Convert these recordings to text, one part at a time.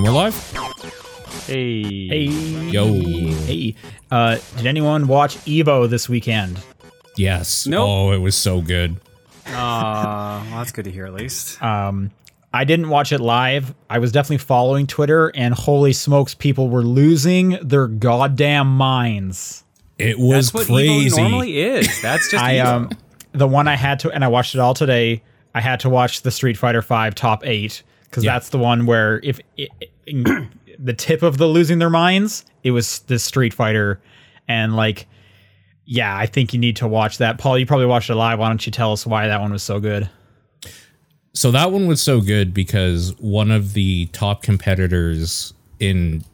And we're live. Hey. Hey. Yo. Hey. Uh, did anyone watch Evo this weekend? Yes. Nope. Oh, it was so good. Uh, well, that's good to hear at least. Um, I didn't watch it live. I was definitely following Twitter, and holy smokes, people were losing their goddamn minds. It was that's what crazy. Evo normally is. That's just I Evo. um, the one I had to, and I watched it all today. I had to watch the Street Fighter Five top eight because Yeah. that's the one where if it, in the tip of the losing their minds, it was the Street Fighter, and like, yeah, I think you need to watch that. Paul, you probably watched it live. Why don't you tell us why that one was so good? So that one was so good because one of the top competitors in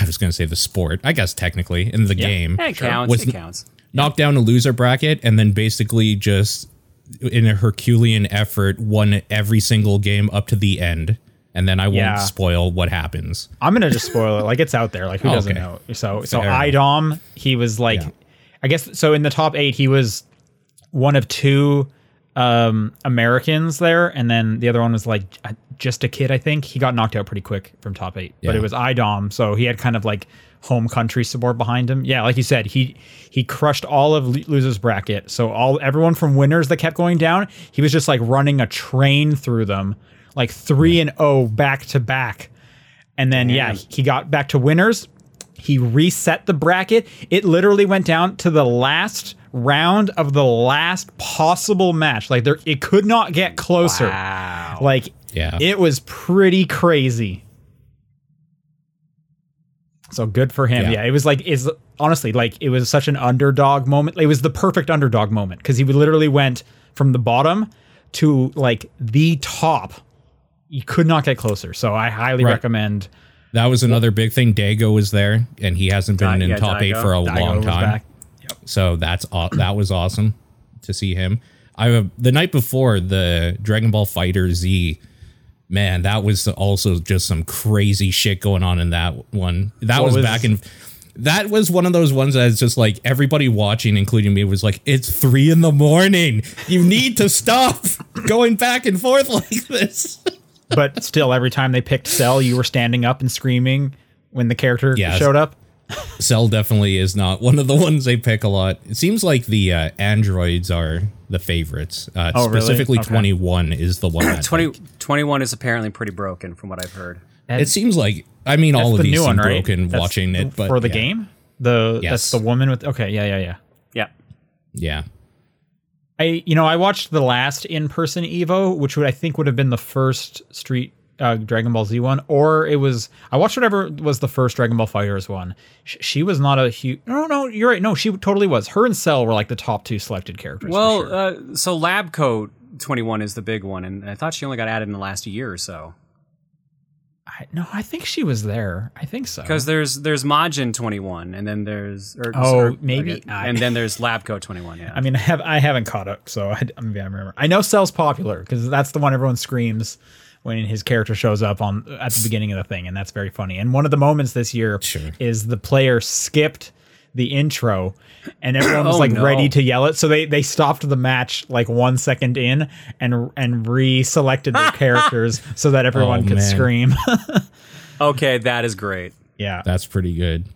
I was going to say the sport, I guess technically in the game, Yeah, it counts. was it counts. knocked down a loser bracket and then basically just in a Herculean effort won every single game up to the end. And then I won't Yeah. spoil what happens. I'm gonna just spoil it. Like it's out there. Like who oh, doesn't Okay. know? So so Fair. IDOM, he was like, Yeah. I guess so in the top eight, he was one of two um Americans there, and then the other one was like uh, just a kid. I think he got knocked out pretty quick from top eight, but it was IDOM, so he had kind of like home country support behind him. Yeah, like you said, he he crushed all of losers bracket. So all everyone from winners that kept going down, he was just like running a train through them, like three and oh back to back. And then yeah, he got back to winners. He reset the bracket. It literally went down to the last round of the last possible match. Like there it could not get closer. Wow. Like Yeah. it was pretty crazy. So good for him. Yeah. Yeah, it was like is honestly like it was such an underdog moment. It was the perfect underdog moment because he literally went from the bottom to like the top. You could not get closer. So I highly Right. recommend. That was another big thing. Daigo was there, and he hasn't been Di- in yeah, top eight for a long was time. back. So that's aw- that was awesome to see him. I uh, the night before the Dragon Ball Fighter Z, man, that was also just some crazy shit going on in that one. That What was, was- back in. That was one of those ones that's just like everybody watching, including me, was like, "It's three in the morning. You need to stop going back and forth like this." But still, every time they picked Cell, you were standing up and screaming when the character Yes. showed up. Cell definitely is not one of the ones they pick a lot. It seems like the uh, androids are the favorites. Uh, Oh, really? specifically, Okay. 21 is the one. That 20, 21 is apparently pretty broken from what I've heard. It seems like I mean all of the these new seem one, right? broken That's watching the- it, but for the yeah. game, the Yes. that's the woman with. Okay, yeah, yeah, yeah. Yeah. Yeah, I you know I watched the last in person Evo, which would I think would have been the first Street uh, Dragon Ball Z one, or it was I watched whatever was the first Dragon Ball Fighters one. Sh- she was not a huge. No, no, you're right. No, she totally was. Her and Cell were like the top two selected characters. Well, sure. uh, so Lab Coat 21 is the big one, and I thought she only got added in the last year or so. I, no, I think she was there. I think so. Because there's there's Majin 21, and then there's or, Oh, or- maybe. okay, and then there's Lab Coat 21. Yeah. I mean, I have I haven't caught up, so I, I, mean, I remember. I know Cell's popular because that's the one everyone screams when his character shows up on at the beginning of the thing, and that's very funny. And one of the moments this year Sure. is the player skipped the intro, and everyone was Oh, like no. ready to yell it, so they they stopped the match like one second in and and re-selected their characters so that everyone Oh, could man. scream. okay, that is great. yeah, that's pretty good.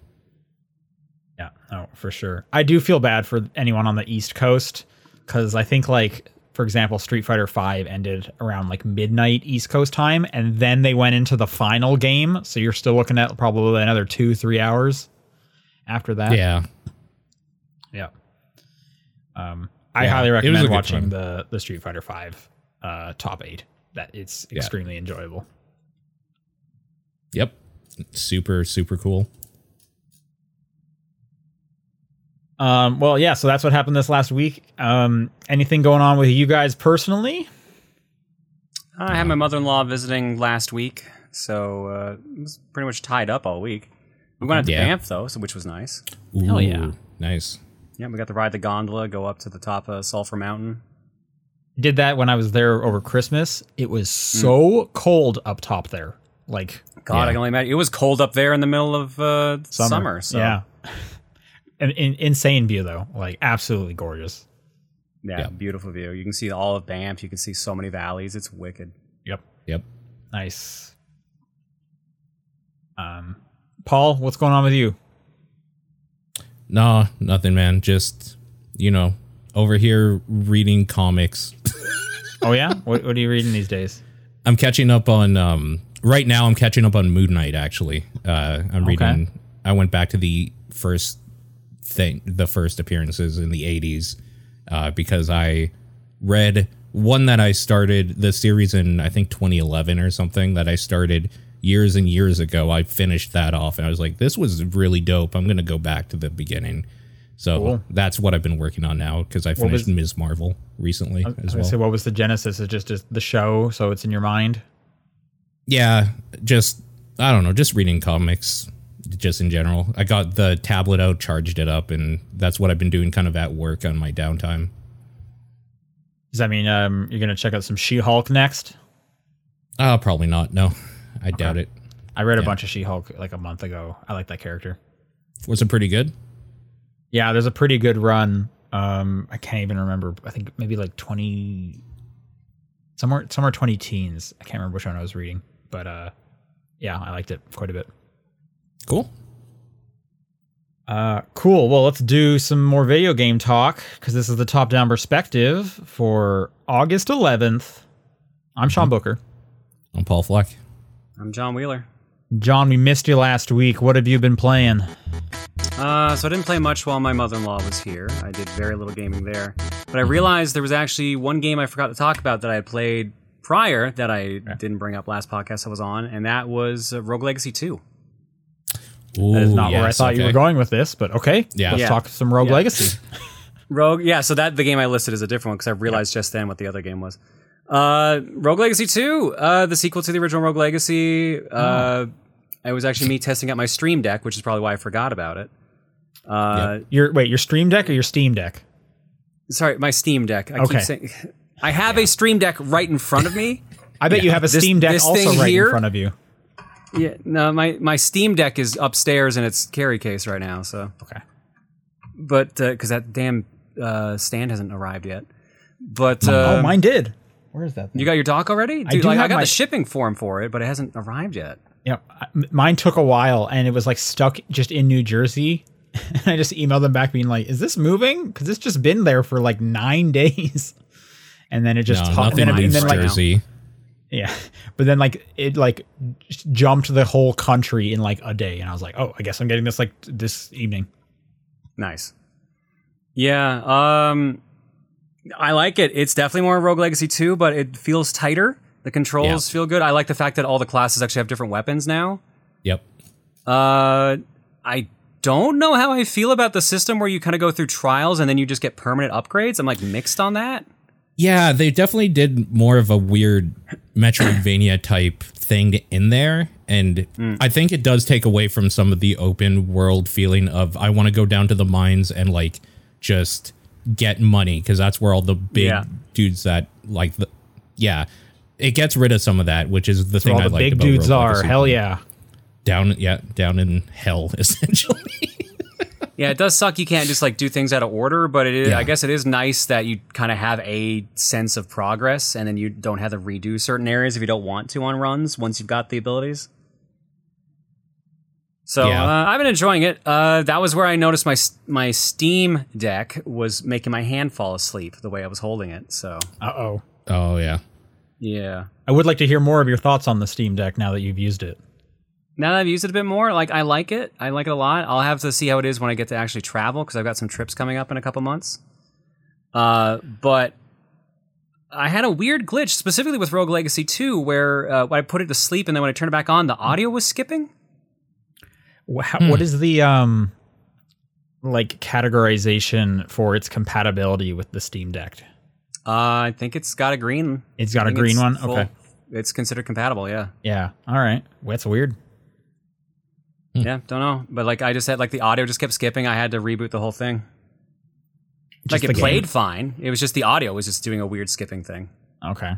Yeah, oh, for sure. I do feel bad for anyone on the East Coast because I think, like, for example, Street Fighter Five ended around like midnight East Coast time, and then they went into the final game. So you're still looking at probably another two, three hours after that. Yeah, yeah. Um, I Yeah, highly it was a recommend watching the the Street Fighter Five uh, top eight. That it's Yeah. extremely enjoyable. yep, super super cool. Um, well, yeah. So that's what happened this last week. Um, anything going on with you guys personally? I had my mother-in-law visiting last week, so uh, it was pretty much tied up all week. We went out to Yeah. Banff though, so which was nice. Hell yeah. Nice. Yeah, we got to ride the gondola, go up to the top of Sulphur Mountain. did that when I was there over Christmas. It was so cold up top there. Like God, Yeah. I can only imagine. It was cold up there in the middle of uh, summer. summer. so Yeah. An in, insane view though. Like absolutely gorgeous. yeah, Yeah. beautiful view. You can see all of Banff. You can see so many valleys. It's wicked. Yep. Yep. Nice. Um, Paul, what's going on with you? No, nothing, man. Just you know, over here reading comics. Oh yeah, what, what are you reading these days? I'm catching up on. Um, right now, I'm catching up on Moon Knight. Actually, uh, I'm reading. I went back to the first thing, the first appearances in the '80s, uh, because I read one that I started the series in I think 2011 or something that I started years and years ago. I finished that off, and I was like, "This was really dope." I'm gonna go back to the beginning. So Cool. that's what I've been working on now because I finished was- Ms. Marvel recently as I was well. say, what was the genesis? Is just, just the show, so it's in your mind. yeah, just I don't know, just reading comics just in general. I got the tablet out, charged it up, and that's what I've been doing kind of at work on my downtime. Does that mean um, you're gonna check out some She-Hulk next? Uh probably not. No. I doubt it. I read a Yeah. bunch of She-Hulk like a month ago. I like that character. Was it pretty good? Yeah, there's a pretty good run. Um, I can't even remember. I think maybe like twenty, somewhere somewhere twenty teens. I can't remember which one I was reading, but uh, yeah, I liked it quite a bit. Cool. Uh, cool. Well, let's do some more video game talk because this is the top-down perspective for August 11th. I'm Sean Booker. I'm Paul Fleck. I'm John Wheeler. John, we missed you last week. What have you been playing? Uh, so I didn't play much while my mother-in-law was here. I did very little gaming there. But I realized there was actually one game I forgot to talk about that I had played prior that I didn't bring up last podcast I was on, and that was uh, Rogue Legacy 2. Ooh, That is not where I yes, thought you were going with this, but okay. Yeah. Let's Yeah. talk some Rogue Yeah. Legacy. Rogue, yeah, so that the game I listed is a different one because I realized just then what the other game was. Uh, Rogue Legacy 2, uh, the sequel to the original Rogue Legacy. Uh, it was actually me testing out my Stream Deck, which is probably why I forgot about it. Uh, Your wait, your Stream Deck or your Steam Deck? Sorry, my Steam Deck. I Okay. keep saying I have a Stream Deck right in front of me. I bet you have a This- Steam Deck also right here? in front of you. Yeah, no, my my Steam Deck is upstairs in its carry case right now. So, Okay. but because that damn uh, stand hasn't arrived yet. But uh, oh, mine did. Where is that? Thing? you got your dock already, dude? do like I got my- the shipping form for it, but it hasn't arrived yet. Yeah, mine took a while, and it was like stuck just in New Jersey. And I just emailed them back, being like, "Is this moving? Because it's just been there for like nine days." And then it just No, and nothing then, it- and leaves then, like, Jersey. yeah, but then like it like jumped the whole country in like a day, and I was like, "Oh, I guess I'm getting this like t- this evening." Nice. Yeah, um, I like it. It's definitely more Rogue Legacy 2, but it feels tighter. The controls Yeah. feel good. I like the fact that all the classes actually have different weapons now. Yep. Uh, I don't know how I feel about the system where you kind of go through trials and then you just get permanent upgrades. I'm like mixed on that. Yeah, they definitely did more of a weird Metroidvania type thing in there. And I think it does take away from some of the open world feeling of I want to go down to the mines and like just get money because that's where all the big Yeah. dudes that like the yeah. It gets rid of some of that, which is the thing All I the like big about dudes Rogue are Legacy. hell yeah. down yeah down in hell essentially. Yeah, it does suck. You can't just like do things out of order, but it is, Yeah. I guess it is nice that you kind of have a sense of progress and then you don't have to redo certain areas if you don't want to on runs once you've got the abilities. So Yeah. uh, I've been enjoying it. Uh, that was where I noticed my my Steam Deck was making my hand fall asleep the way I was holding it. So Uh oh. oh yeah. yeah, I would like to hear more of your thoughts on the Steam Deck now that you've used it. now that I've used it a bit more, like I like it. I like it a lot. I'll have to see how it is when I get to actually travel because I've got some trips coming up in a couple months. Uh, but I had a weird glitch specifically with Rogue Legacy 2 where uh, when I put it to sleep and then when I turned it back on, the audio was skipping. Wha- how- What is the um like categorization for its compatibility with the Steam Deck? Uh, I think it's got a green. It's got a green one. full- Okay. It's considered compatible, yeah. Yeah. All right. Well, that's weird. Yeah, don't know. But like I just had like the audio just kept skipping. I had to reboot the whole thing. Just like it the played game. fine. It was just the audio was just doing a weird skipping thing. Okay.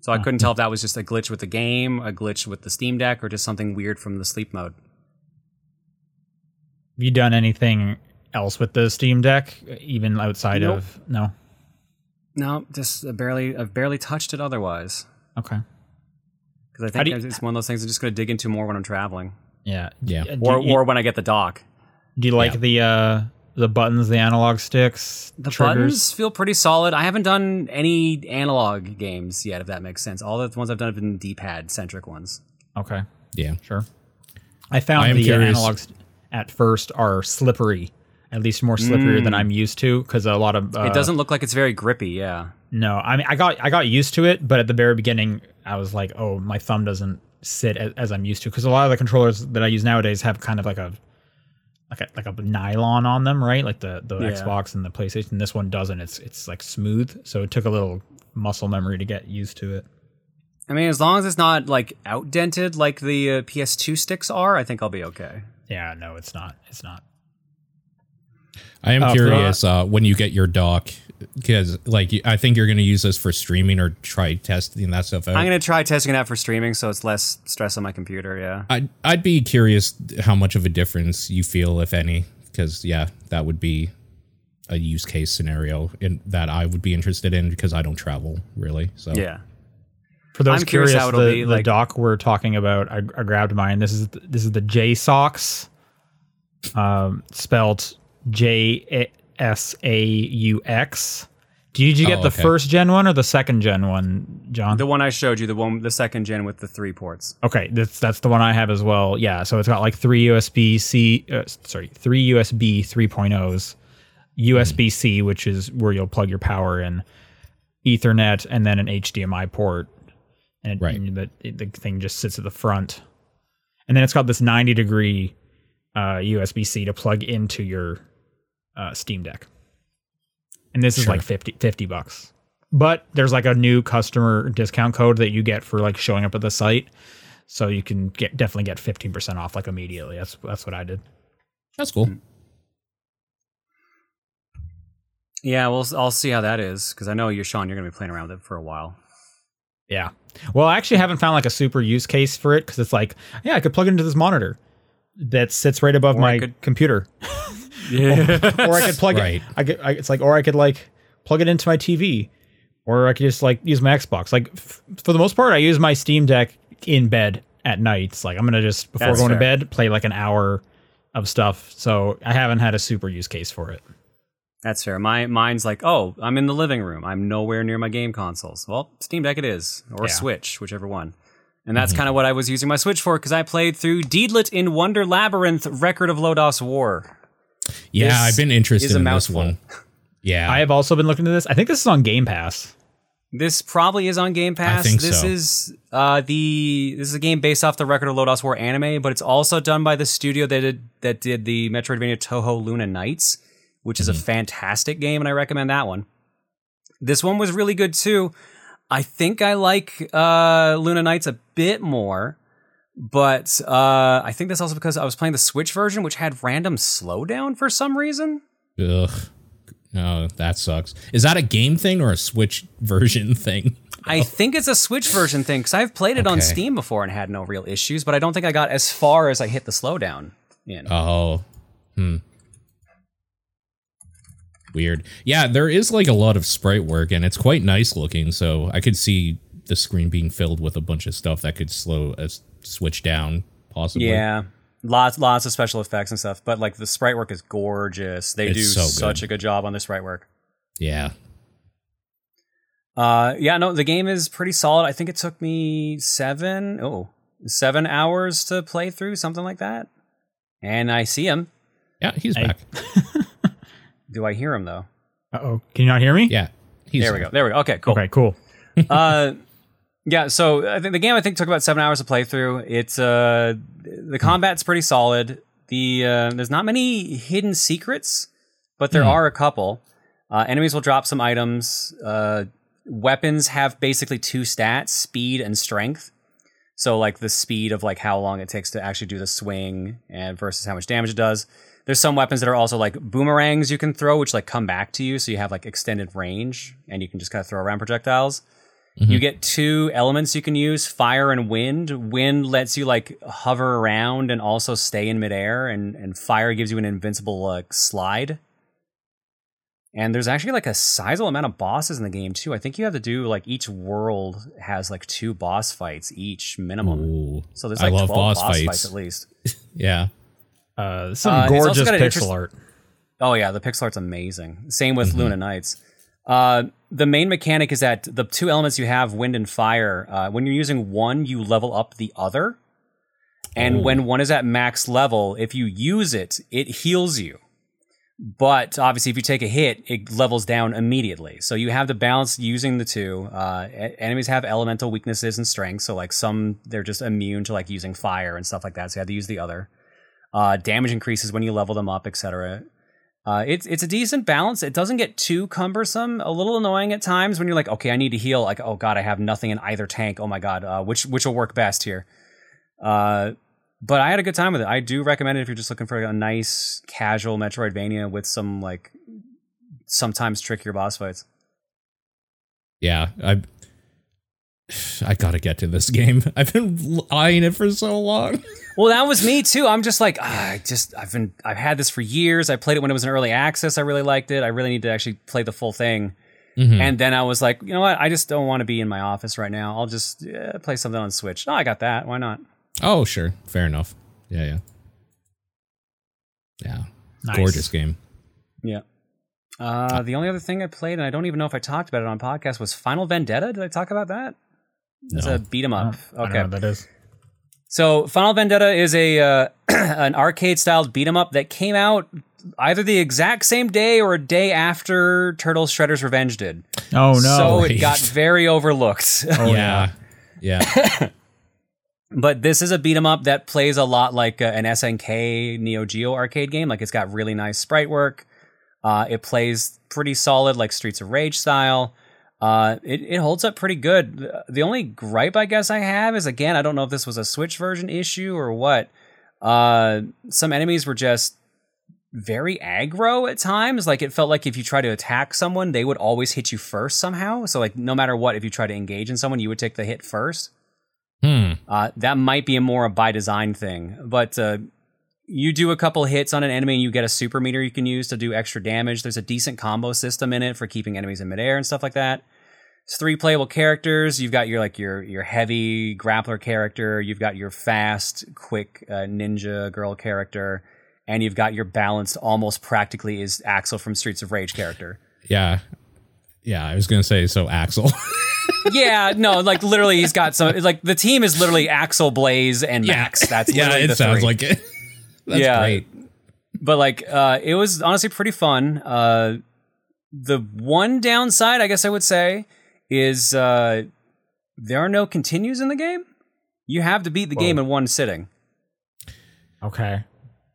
So I couldn't tell if that was just a glitch with the game, a glitch with the Steam Deck, or just something weird from the sleep mode. Have you done anything else with the Steam Deck, even outside Nope. of no? No, just uh, barely. I've barely touched it otherwise. Okay. because I think you- it's one of those things I'm just going to dig into more when I'm traveling, Yeah. Yeah. Do or you, or when I get the dock. do you like Yeah. the uh the buttons, the analog sticks, The triggers? buttons feel pretty solid. I haven't done any analog games yet, if that makes sense. All the ones I've done have been D-pad centric ones. Okay, Yeah. sure. I found I the uh, curious- analogs at first are slippery, at least more slipperier than I'm used to, because a lot of uh, Mm. it doesn't look like it's very grippy. Yeah. No, I mean I got I got used to it, but at the very beginning I was like, oh, my thumb doesn't sit as, as I'm used to because a lot of the controllers that I use nowadays have kind of like a like a like a nylon on them, right? Like the the Yeah. Xbox and the PlayStation. This one doesn't. It's it's like smooth, so it took a little muscle memory to get used to it. I mean, as long as it's not like outdented like the uh, PS2 sticks are, I think I'll be okay. Yeah, no, it's not. It's not. I am Uh, for- curious uh, when you get your dock because, like, I think you're going to use this for streaming or try testing that stuff out. I'm gonna try testing it out for streaming, so it's less stress on my computer. Yeah. I'd, I'd be curious how much of a difference you feel, if any, because yeah, that would be a use case scenario in, that I would be interested in because I don't travel really. So Yeah. For those I'm curious curious, how it'll the, be, the like- dock we're talking about, I, I grabbed mine. This is this is the J Socks, um, spelled J S A U X. Did you get Oh, the okay. first gen one or the second gen one, John? The one I showed you, the one, the second gen with the three ports. okay, that's that's the one I have as well. Yeah, so it's got like three USB C, uh, sorry, three USB 3.0s, USB C, which is where you'll plug your power in, Ethernet, and then an HDMI port, and, Right. and the the thing just sits at the front, and then it's got this 90 degree uh, USB C to plug into your uh, Steam Deck, and this is Sure. like 50, 50 bucks. But there's like a new customer discount code that you get for like showing up at the site, so you can get definitely get 15% off like immediately. That's that's what I did. that's cool. Yeah, well, I'll see how that is because I know you, Sean, you're gonna be playing around with it for a while. Yeah. Well, I actually haven't found like a super use case for it because it's like, yeah, I could plug it into this monitor that sits right above Or my could- computer, Yeah. or I could plug Right. it. I could. I, it's like, or I could like plug it into my TV, or I could just like use my Xbox. Like f- for the most part, I use my Steam Deck in bed at night. It's like I'm gonna just before That's going to bed play like an hour of stuff. So I haven't had a super use case for it. That's fair. My mine's like, oh, I'm in the living room. I'm nowhere near my game consoles. Well, Steam Deck it is, or Yeah. Switch, whichever one. And that's kind of what I was using my Switch for because I played through Deedlit in Wonder Labyrinth: Record of Lodoss War. Yeah, This I've been interested is a in this one. Yeah, I have also been looking at this. I think this is on Game Pass. This probably is on Game Pass. think this so. is uh, the this is a game based off the Record of Lodoss War anime, but it's also done by the studio that did that did the Metroidvania Touhou Luna Nights, which is a fantastic game, and I recommend that one. This one was really good too. I think I like uh, Luna Nights a bit more, but uh, I think that's also because I was playing the Switch version, which had random slowdown for some reason. Ugh. No, that sucks. Is that a game thing or a Switch version thing? I think it's a Switch version thing because I've played it on Steam before and had no real issues, but I don't think I got as far as I hit the slowdown in. Oh, hmm. Weird. Yeah, there is like a lot of sprite work and it's quite nice looking. So I could see the screen being filled with a bunch of stuff that could slow a s- switch down, possibly. yeah, lots lots of special effects and stuff, but like the sprite work is gorgeous. They It's do so good. such a good job on the sprite work. Yeah. Uh, yeah, no, the game is pretty solid. I think it took me seven, oh, seven hours to play through, something like that. And I see him. Yeah, he's Hey. back. Do I hear him though? Uh oh. Can you not hear me? Yeah. He's There we go. There we go. Okay, cool. Okay. Cool. uh, yeah. So I think the game I think took about seven hours to play through. It's uh, the combat's pretty solid. The uh, there's not many hidden secrets, but there Hmm. are a couple. Uh, enemies will drop some items. Uh, weapons have basically two stats: speed and strength. So like the speed of like how long it takes to actually do the swing and versus how much damage it does. There's some weapons that are also like boomerangs you can throw, which like come back to you, so you have like extended range and you can just kind of throw around projectiles. Mm-hmm. You get two elements you can use, fire and wind. Wind lets you like hover around and also stay in midair, and, and fire gives you an invincible like slide. And there's actually like a sizable amount of bosses in the game too. I think you have to do like each world has like two boss fights each minimum. Ooh, So there's I like love 12 boss boss, fights. fights. at least. yeah. Uh, some Uh, gorgeous pixel interest- art. Oh yeah, the pixel art's amazing. Same Mm-hmm. with Luna Nights. Uh, the main mechanic is that the two elements you have, wind and fire, uh, when you're using one, you level up the other. And Oh. when one is at max level, if you use it, it heals you. But obviously, if you take a hit, it levels down immediately. So you have to balance using the two. Uh, enemies have elemental weaknesses and strengths. So like some, they're just immune to like using fire and stuff like that. So you have to use the other. Uh, damage increases when you level them up, etc. Uh, it's it's a decent balance. It doesn't get too cumbersome. A little annoying at times when you're like, okay, I need to heal. Like, oh god, I have nothing in either tank. Oh my god, uh, which which will work best here? Uh, but I had a good time with it. I do recommend it if you're just looking for a nice casual Metroidvania with some like sometimes trickier boss fights. Yeah. I I gotta get to this game. I've been eyeing it for so long. Well, that was me too. I'm just like, ah, I just I've been I've had this for years. I played it when it was in early access. I really liked it. I really need to actually play the full thing. Mhm. And then I was like, you know what? I just don't want to be in my office right now. I'll just yeah, play something on Switch. Oh, I got that. Why not? oh, sure. Fair enough. Yeah, yeah. Yeah. Nice. Gorgeous game. Yeah. Uh, the only other thing I played, and I don't even know if I talked about it on podcast, was Final Vendetta. Did I talk about that? It's No. a beat 'em I up. don't- I don't Okay. know what that is. So Final Vendetta is a uh, an arcade styled beat 'em up that came out either the exact same day or a day after Turtles Shredder's Revenge did. Oh no! so it got very overlooked. Oh, yeah. Yeah. but this is a beat 'em up that plays a lot like uh, an SNK Neo Geo arcade game. Like it's got really nice sprite work. Uh, it plays pretty solid, like Streets of Rage style. Uh, it, it holds up pretty good. The only gripe I guess I have is again, I don't know if this was a Switch version issue or what. Uh, some enemies were just very aggro at times. Like it felt like if you try to attack someone, they would always hit you first somehow. So like no matter what, if you try to engage in someone, you would take the hit first. Hmm. Uh, that might be a more a by design thing, but uh, you do a couple hits on an enemy and you get a super meter you can use to do extra damage. There's a decent combo system in it for keeping enemies in midair and stuff like that. It's three playable characters. You've got your like your your heavy grappler character. You've got your fast, quick uh, ninja girl character, and you've got your balanced, almost practically is Axel from Streets of Rage character. Yeah. Yeah. I was gonna say so Axel. yeah, no, like literally, he's got some. Like the team is literally Axel, Blaze, and Max. That's yeah, it sounds three. like it. That's Yeah. great. but like uh it was honestly pretty fun uh the one downside i guess i would say is uh there are no continues in the game you have to beat the game in one sitting Okay.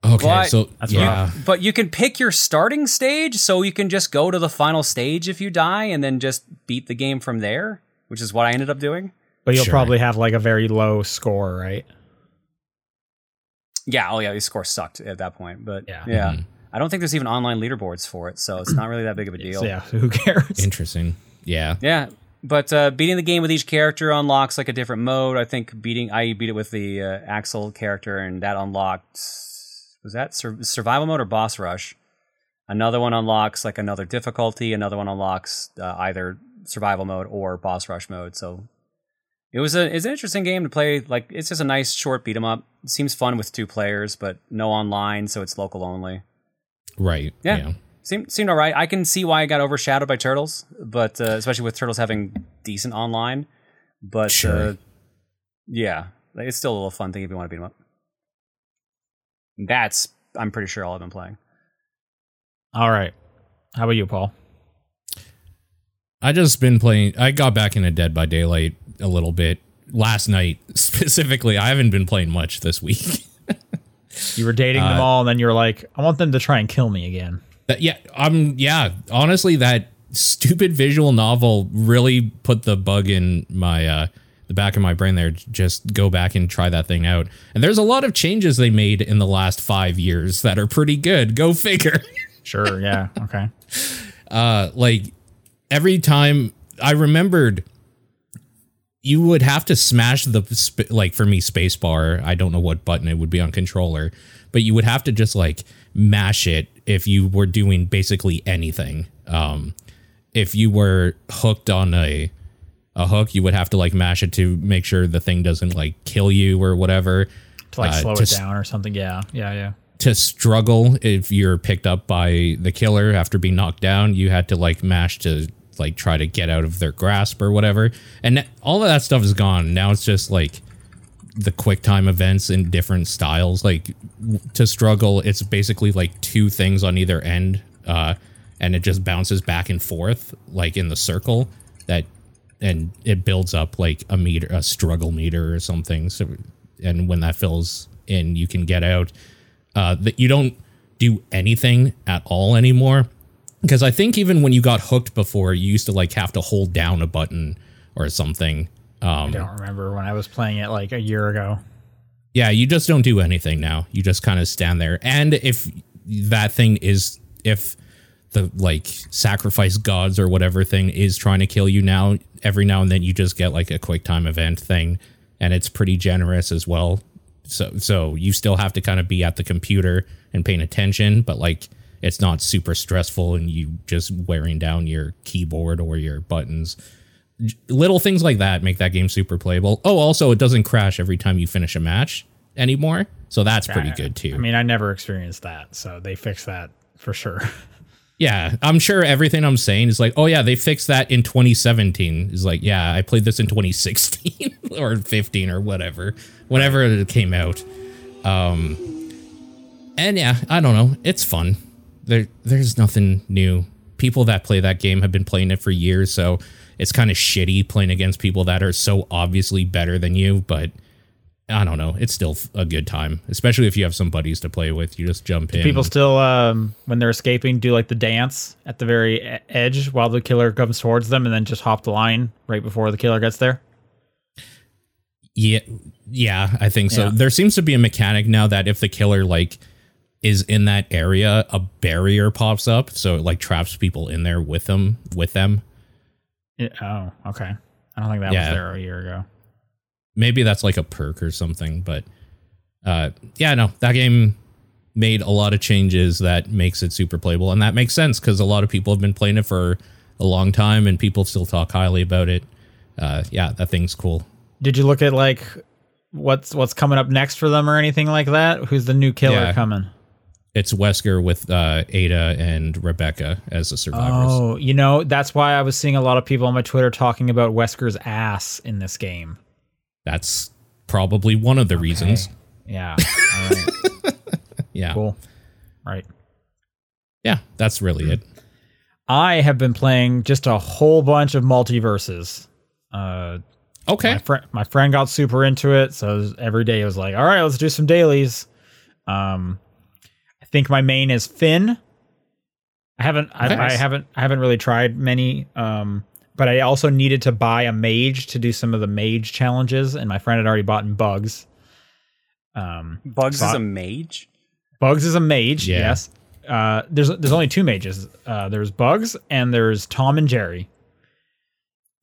Okay, But- so That's yeah. rough. but you can pick your starting stage so you can just go to the final stage if you die and then just beat the game from there which is what i ended up doing But you'll Sure. probably have like a very low score, right? Yeah oh yeah the score sucked at that point but Yeah. yeah Mhm. i don't think there's even online leaderboards for it so it's not really that big of a deal yeah, who cares? Interesting. Yeah. Yeah, but uh, beating the game with each character unlocks like a different mode. I think beating I beat it with the uh, Axel character, and that unlocked was that sur- survival mode or boss rush. Another one unlocks like another difficulty. Another one unlocks uh, either survival mode or boss rush mode. So it was a it's an interesting game to play. Like it's just a nice short beat 'em up. It seems fun with two players, but no online, so it's local only. Right. Yeah. yeah. Seemed seemed all right. I can see why it got overshadowed by Turtles, but uh, especially with Turtles having decent online. But Sure. uh, yeah, like, it's still a little fun thing if you want to beat them up. That's I'm pretty sure all I've been playing. All right. How about you, Paul? I just been playing. I got back into Dead by Daylight a little bit last night specifically. I haven't been playing much this week. You were dating them Uh, all, and then you're like, I want them to try and kill me again. That- yeah, um, yeah. Honestly, that stupid visual novel really put the bug in my uh, the back of my brain. There, just go back and try that thing out. And there's a lot of changes they made in the last five years that are pretty good. Go figure. Sure. Yeah. Okay. uh like every time I remembered you would have to smash the sp- like for me space bar. I don't know what button it would be on controller, but you would have to just like mash it if you were doing basically anything. Um, if you were hooked on a a hook, you would have to like mash it to make sure the thing doesn't like kill you or whatever. to like uh, slow to it down or something. Yeah, yeah, yeah. To struggle if you're picked up by the killer after being knocked down, you had to like mash to like try to get out of their grasp or whatever. And all of that stuff is gone. Now it's just like the quick time events in different styles. Like to struggle, it's basically like two things on either end, uh, and it just bounces back and forth like in the circle that, and it builds up like a meter, a struggle meter or something. So, and when that fills in, you can get out. Uh, that you don't do anything at all anymore because I think even when you got hooked before, you used to like have to hold down a button or something. Um, I don't remember when I was playing it like a year ago. yeah, you just don't do anything now. You just kind of stand there. And if that thing is, if the like sacrifice gods or whatever thing is trying to kill you now, every now and then you just get like a quick time event thing, and it's pretty generous as well. So, so you still have to kind of be at the computer and paying attention, but like it's not super stressful, and you just wearing down your keyboard or your buttons little things like that make that game super playable. Oh, also, it doesn't crash every time you finish a match anymore, so that's pretty good too. I mean, I never experienced that, so they fixed that for sure. yeah, I'm sure everything I'm saying is like, oh yeah, they fixed that in 2017. Is like, yeah, I played this in 2016 or 15 or whatever, whenever it came out. Um, and yeah, I don't know, it's fun. There, there's nothing new. People that play that game have been playing it for years, so it's kind of shitty playing against people that are so obviously better than you. But I don't know, it's still a good time, especially if you have some buddies to play with. You just jump in. People still, um, when they're escaping, do like the dance at the very edge while the killer comes towards them, and then just hop the line right before the killer gets there. Yeah, yeah, I think so. Yeah. There seems to be a mechanic now that if the killer like is in that area, a barrier pops up, so it like traps people in there with them. With them, It- oh, okay. I don't think that Yeah. was there a year ago. maybe that's like a perk or something. But uh, yeah, no, that game made a lot of changes that makes it super playable, and that makes sense because a lot of people have been playing it for a long time, and people still talk highly about it. Uh, yeah, that thing's cool. Did you look at like what's what's coming up next for them or anything like that? Who's the new killer Yeah. coming? It's Wesker with uh, Ada and Rebecca as the survivors. Oh, you know that's why I was seeing a lot of people on my Twitter talking about Wesker's ass in this game. That's probably one of the reasons. Yeah. Right. Yeah. cool. Right. Yeah, that's really it. I have been playing just a whole bunch of MultiVersus. Uh, Okay. my friend, my friend got super into it, so every day it was like, "All right, let's do some dailies." Um, think my main is Finn. I haven't, I, I haven't, I haven't really tried many. Um, but I also needed to buy a mage to do some of the mage challenges, and my friend had already bought in Bugs. Um, Bugs So is a mage. Bugs is a mage. Yeah. Yes. Uh, there's there's only two mages. Uh, there's Bugs and there's Tom and Jerry.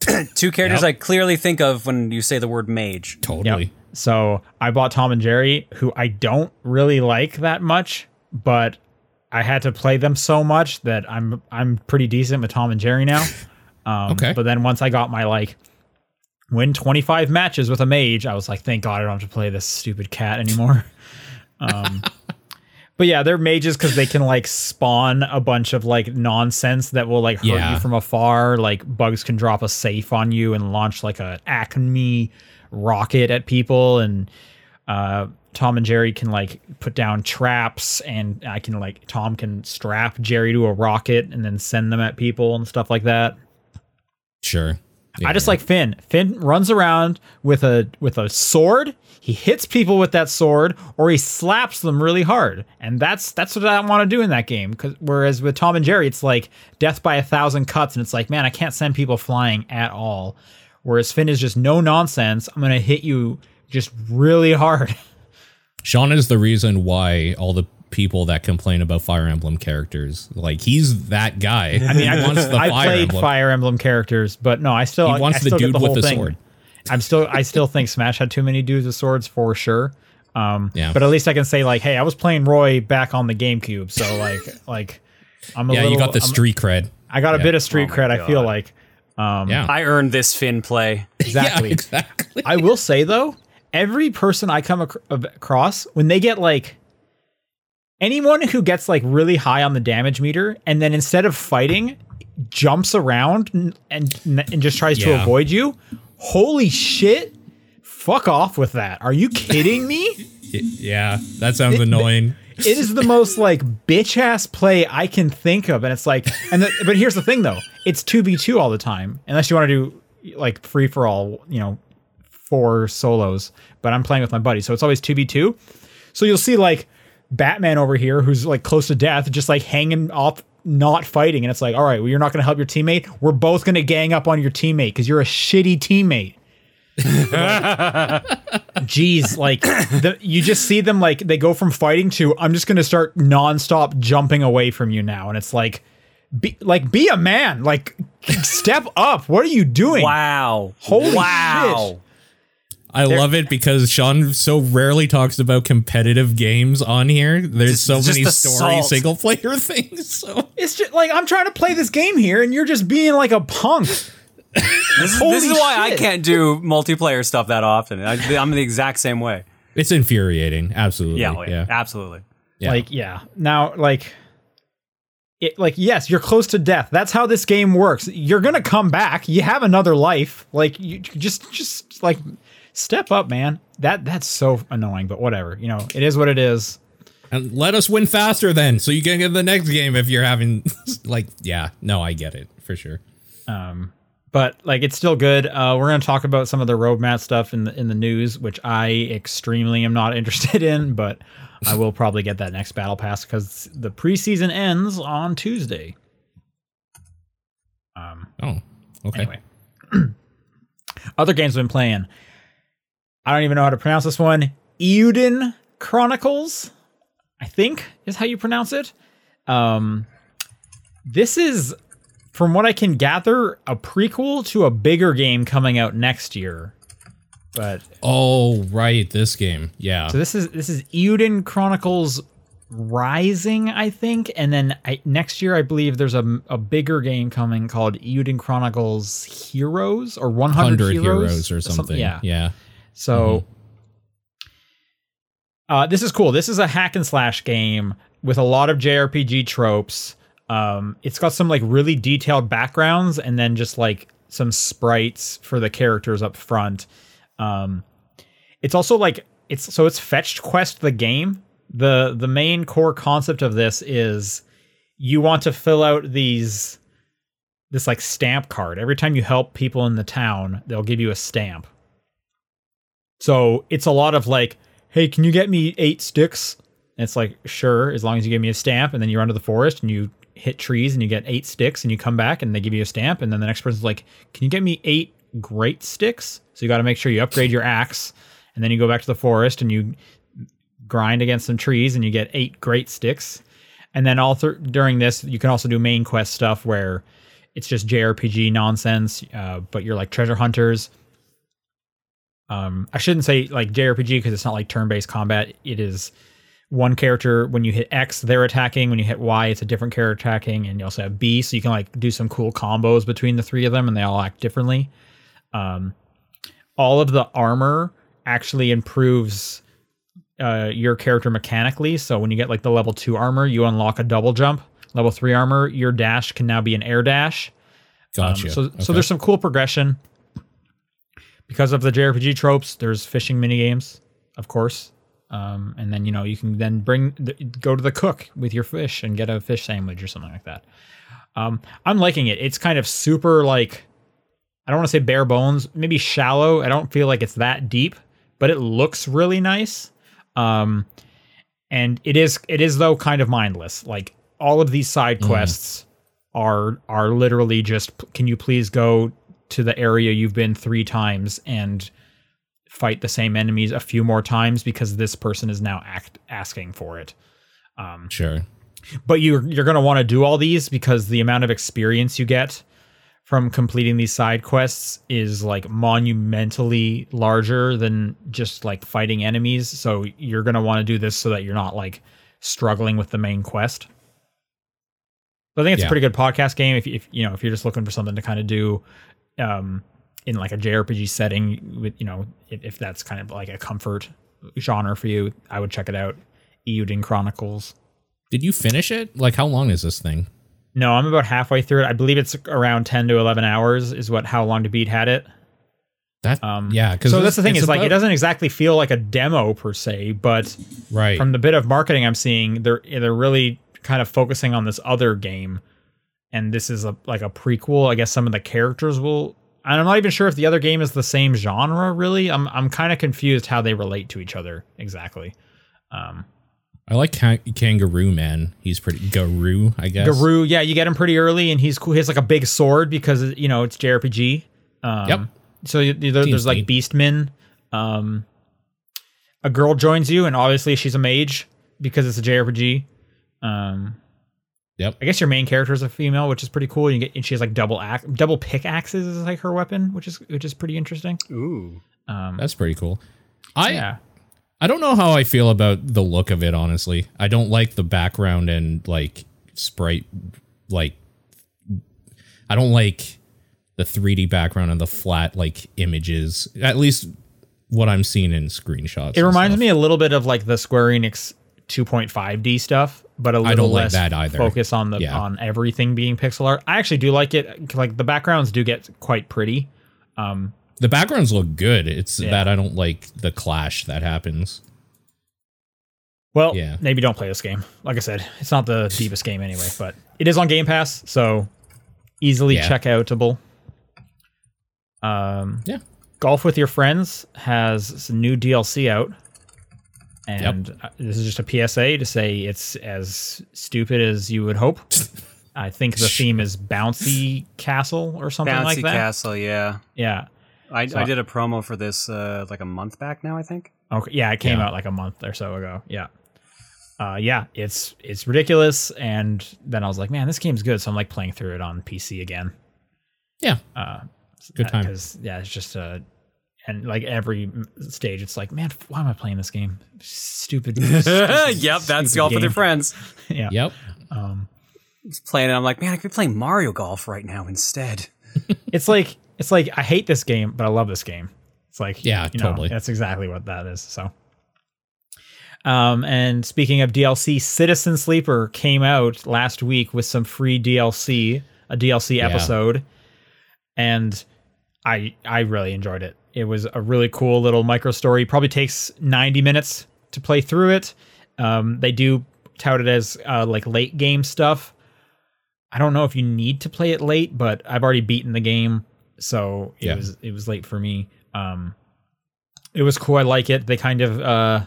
Two characters Yep. I clearly think of when you say the word mage. Totally. So I bought Tom and Jerry, who I don't really like that much, but I had to play them so much that I'm I'm pretty decent with Tom and Jerry now. Um, Okay. But then once I got my like win 25 matches with a mage, I was like, thank God I don't have to play this stupid cat anymore. um, but yeah, they're mages because they can like spawn a bunch of like nonsense that will like hurt Yeah. you from afar. Like bugs can drop a safe on you and launch like a acme rocket at people, and uh, Tom and Jerry can like put down traps, and I can like Tom can strap Jerry to a rocket and then send them at people and stuff like that. Sure. I just like Finn. Finn runs around with a with a sword. He hits people with that sword, or he slaps them really hard, and that's that's what I want to do in that game. Because whereas with Tom and Jerry, it's like death by a thousand cuts, and it's like, man, I can't send people flying at all. Whereas Finn is just no nonsense. I'm gonna hit you just really hard. Sean is the reason why all the people that complain about Fire Emblem characters, like he's that guy. I mean, I, wants the I Fire played Emblem. Fire Emblem characters, but no, I still He wants I the still get dude the with whole the thing. sword. I'm still I still think Smash had too many dudes with swords for sure. Um, Yeah. But at least I can say like, hey, I was playing Roy back on the GameCube, so like, like I'm a Yeah, little. you got the I'm- street cred. I got a bit of street Oh my cred. I feel like. Um, Yeah. I earned this Finn play. exactly. Yeah, exactly. I will say though, every person I come ac- across when they get like anyone who gets like really high on the damage meter and then instead of fighting jumps around and and, and just tries to avoid you, holy shit. Fuck off with that. Are you kidding me? Yeah, that sounds annoying. it is the most like bitch ass play I can think of, and it's like, and the, but here's the thing though, it's two v two all the time, unless you want to do like free for all, you know, four solos. But I'm playing with my buddy, so it's always two v two. So you'll see like Batman over here, who's like close to death, just like hanging off, not fighting, and it's like, all right, well, you're not going to help your teammate. We're both going to gang up on your teammate because you're a shitty teammate. Jeez, like the, you just see them like they go from fighting to I'm just gonna start nonstop jumping away from you now, and it's like, be like be a man, like step up. What are you doing? Wow. Holy wow. shit. I love it because Sean so rarely talks about competitive games on here. There's Just- so just many the story salt. single player things. So It's just like I'm trying to play this game here, and you're just being like a punk. This, is- this is why I can't do multiplayer stuff that often. I, I'm the exact same way. it's infuriating. Absolutely. Yeah, oh, Yeah. yeah, absolutely. Yeah. Like, yeah. Now, like, it, like, yes, you're close to death. That's how this game works. You're gonna come back. You have another life. Like, you just, just like, step up, man. That that's so annoying. But whatever. You know, it is what it is. And let us win faster then, so you can get the next game if you're having like yeah. No, I get it for sure. Um, but like, it's still good. Uh, we're gonna talk about some of the roadmap stuff in the in the news, which I extremely am not interested in. But I will probably get that next battle pass because the preseason ends on Tuesday. Um. Oh, okay. Anyway, other games I've been playing. I don't even know how to pronounce this one. Eiyuden Chronicles, I think is how you pronounce it. Um, this is, from what I can gather, a prequel to a bigger game coming out next year. But Oh, right, this game. Yeah. so this is this is Eiyuden Chronicles Rising, I think, and then I, next year I believe there's a, a bigger game coming called Eiyuden Chronicles Heroes or 100 100 Heroes, heroes or something. Yeah. Yeah. So uh, this is cool. This is a hack and slash game with a lot of JRPG tropes. Um, it's got some like really detailed backgrounds and then just like some sprites for the characters up front. Um, it's also like it's so it's fetched quest the game. The the main core concept of this is you want to fill out these this like stamp card. Every time you help people in the town, they'll give you a stamp. So it's a lot of like, hey, can you get me eight sticks? And it's like, sure, as long as you give me a stamp. And then you run to the forest and you hit trees and you get eight sticks and you come back and they give you a stamp. And then the next person's like, can you get me eight great sticks? So you got to make sure you upgrade your axe. And then you go back to the forest and you grind against some trees and you get eight great sticks. And then all through during this, you can also do main quest stuff where it's just JRPG nonsense, uh, but you're like treasure hunters um i shouldn't say like jrpg because it's not like turn-based combat. It is one character when you hit x they're attacking. When you hit y it's a different character attacking. And you also have b so you can like do some cool combos between the three of them and they all act differently. Um all of the armor actually improves uh your character mechanically. So when you get like the level 2 armor you unlock a double jump. Level 3 armor your dash can now be an air dash. Um, Gotcha. so, Okay. so there's some cool progression because of the JRPG tropes. There's fishing mini games, of course, um, and then you know you can then bring the, go to the cook with your fish and get a fish sandwich or something like that. Um, I'm liking it. It's kind of super like I don't want to say bare bones, maybe shallow. I don't feel like it's that deep, but it looks really nice. Um, and it is it is though kind of mindless. Like all of these side quests are are literally just can you please go to the area you've been three times and fight the same enemies a few more times because this person is now act asking for it. Um, sure. But you're you're gonna want to do all these because the amount of experience you get from completing these side quests is like monumentally larger than just like fighting enemies. So you're going to want to do this so that you're not like struggling with the main quest. But I think it's Yeah. a pretty good podcast game if, if you know if you're just looking for something to kind of do um in like a JRPG setting with you know if, if that's kind of like a comfort genre for you, I would check it out. Eiyuden Chronicles. Did you finish it? Like, how long is this thing? No, I'm about halfway through it. I believe it's around 10 to 11 hours is what how long to beat had it. That Um, yeah, because so that's the thing is like it doesn't exactly feel like a demo per se, but right. from the bit of marketing I'm seeing, they're they're really kind of focusing on this other game, and this is a like a prequel. I guess some of the characters will. And I'm not even sure if the other game is the same genre. Really, I'm I'm kind of confused how they relate to each other exactly. Um, I like Ka- Kangaroo Man. He's pretty Garoo, I guess. Garoo, yeah, you get him pretty early, and he's cool. He has like a big sword because you know it's JRPG. Um, Yep. So you, you- there, there's like. Beastmen. Um, a girl joins you, and obviously she's a mage because it's a JRPG. Um, Yep. I guess your main character is a female, which is pretty cool. You get and she has like double axe, double pickaxes is like her weapon, which is which is pretty interesting. Ooh. Um, That's pretty cool. I yeah, I don't know how I feel about the look of it. Honestly, I don't like the background and like sprite. Like, I don't like the 3D background and the flat like images. At least what I'm seeing in screenshots. it reminds me a little bit of like the Square Enix 2.5D stuff, but a little don't like less that either. focus on the Yeah. on everything being pixel art. I actually do like it. Like the backgrounds do get quite pretty. Um, The backgrounds look good. It's Yeah. that I don't like the clash that happens. well, Yeah. maybe don't play this game. Like I said, it's not the deepest game anyway, but it is on Game Pass, so easily Yeah. check outable. Um, Yeah. Golf with Your Friends has some new DLC out. And uh, this is just a PSA to say it's as stupid as you would hope. I think the theme is Bouncy Castle or something Bouncy like that. Castle, yeah. Yeah. I, So- I did a promo for this uh, like a month back now, I think. Okay. Yeah, it came Yeah. out like a month or so ago. Yeah. Uh, yeah, it's it's ridiculous, and then I was like, man, this game's good, so I'm like playing through it on PC again. Yeah. Uh, Good time. because yeah, it's just uh, and like every stage, it's like, man, why am I playing this game? Stupid. yep, stupid that's golf with your friends. yeah. Yep. Um, Just playing it, I'm like, man, I could be playing Mario Golf right now instead. it's like it's like I hate this game, but I love this game. It's like Yeah, you know, totally. That's exactly what that is. So, um, and speaking of DLC, Citizen Sleeper came out last week with some free DLC, a DLC Yeah. episode, and I I really enjoyed it. It was a really cool little micro story. Probably takes ninety minutes to play through it. Um, they do tout it as uh, like late game stuff. I don't know if you need to play it late, but I've already beaten the game, so it Yeah. was it was late for me. Um, it was cool. I like it. They kind of uh,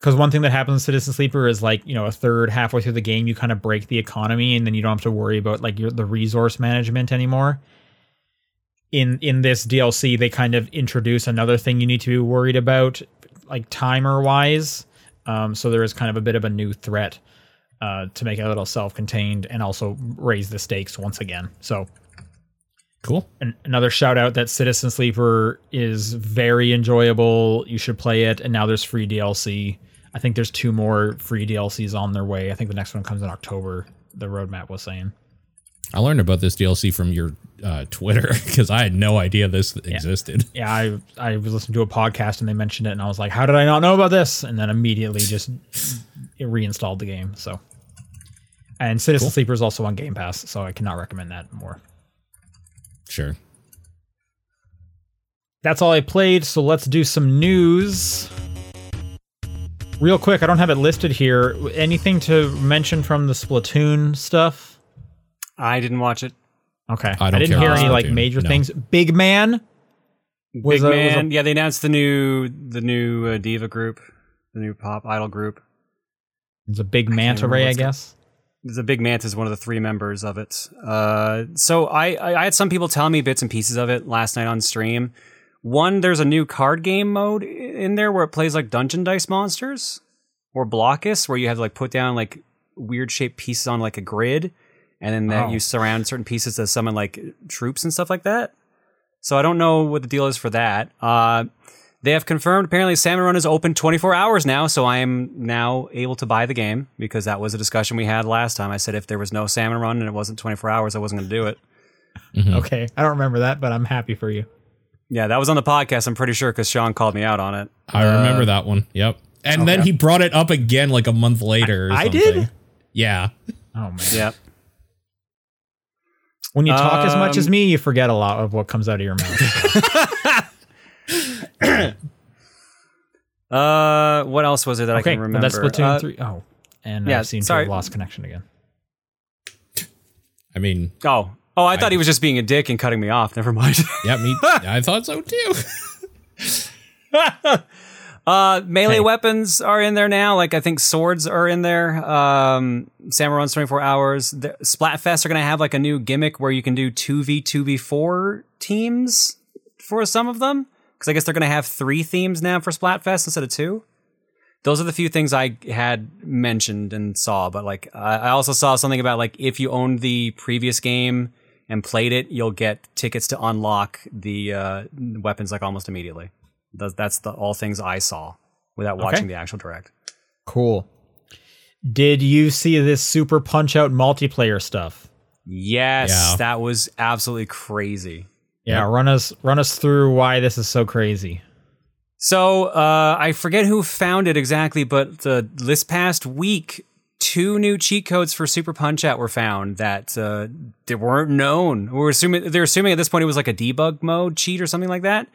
because one thing that happens in Citizen Sleeper is like you know a third halfway through the game you kind of break the economy and then you don't have to worry about like your the resource management anymore. In in this DLC, they kind of introduce another thing you need to be worried about, like timer wise. Um, so there is kind of a bit of a new threat uh, to make it a little self-contained and also raise the stakes once again. So Cool. an, another shout out that Citizen Sleeper is very enjoyable. You should play it. And now there's free DLC. I think there's two more free DLCs on their way. I think the next one comes in October. The roadmap was saying. I learned about this DLC from your uh, Twitter because I had no idea this existed. Yeah, I I was listening to a podcast and they mentioned it, and I was like, how did I not know about this? And then immediately just it reinstalled the game. So, and Citizen Cool. Sleeper is also on Game Pass, so I cannot recommend that more. Sure. That's all I played, so let's do some news. Real quick, I don't have it listed here. Anything to mention from the Splatoon stuff? I didn't watch it. Okay. I don't didn't care hear any like Splatoon, major no. things. Big Man Was Big a- was a- Man, yeah, they announced the new the new uh, diva group, the new pop idol group. It's a big manta ray, I what's the- guess. The Big Manta is one of the three members of it. Uh, so I, I I had some people tell me bits and pieces of it last night on stream. One, there's a new card game mode in there where it plays like Dungeon Dice Monsters or Blokus, where you have to like put down like weird shaped pieces on like a grid, and then that Oh. you surround certain pieces to summon like troops and stuff like that. So I don't know what the deal is for that. Uh, they have confirmed apparently Salmon Run is open 24 hours now, so I am now able to buy the game because that was a discussion we had last time. I said if there was no Salmon Run and it wasn't 24 hours, I wasn't going to do it. Okay, I don't remember that, but I'm happy for you. Yeah, that was on the podcast. I'm pretty sure because Sean called me out on it. I remember that one. Yep. And then he brought it up again like a month later. Or I something. did? Yeah. Oh man. Yep. When you talk as much as Um, me, you forget a lot of what comes out of your mouth. Uh, what else was it that I can but remember? that's Splatoon Uh, three. Oh, and yeah, I seem to sorry. have lost connection again. I mean, Oh, oh, I, thought he was just being a dick and cutting me off. Never mind. yeah, me. I thought so too. Uh, melee Hey. weapons are in there now. Like I think swords are in there. Um, Samurai runs 24 hours. The Splatfest are going to have like a new gimmick where you can do 2v 2v4 teams for some of them. Because I guess they're going to have three themes now for Splatfest instead of two. Those are the few things I had mentioned and saw. But like I I also saw something about like if you owned the previous game and played it, you'll get tickets to unlock the uh, weapons like almost immediately. Th- That's the all things I saw without watching the actual direct. Cool. Did you see this Super Punch Out multiplayer stuff? Yes, Yeah. that was absolutely crazy. Yeah, run us run us through why this is so crazy. So uh, I forget who found it exactly, but the, this past week, two new cheat codes for Super Punch Out were found that uh, they weren't known. We're assuming they're assuming at this point it was like a debug mode cheat or something like that.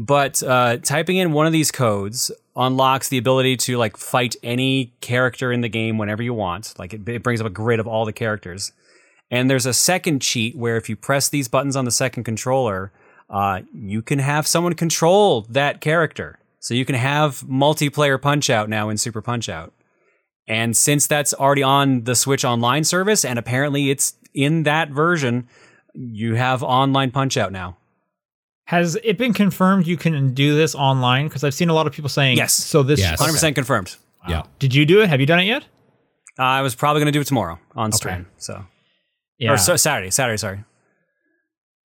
But uh, typing in one of these codes unlocks the ability to like fight any character in the game whenever you want. Like it, it brings up a grid of all the characters. And there's a second cheat where if you press these buttons on the second controller, uh, you can have someone control that character. So you can have multiplayer Punch Out now in Super Punch Out. And since that's already on the Switch Online service, and apparently it's in that version, you have online Punch Out now. Has it been confirmed you can do this online? Because I've seen a lot of people saying Yes. So this Yes. 100% confirmed. Yeah. Did you do it? Have you done it yet? Uh, I was probably going to do it tomorrow on stream. So, Yeah. or so, Saturday, Saturday, sorry.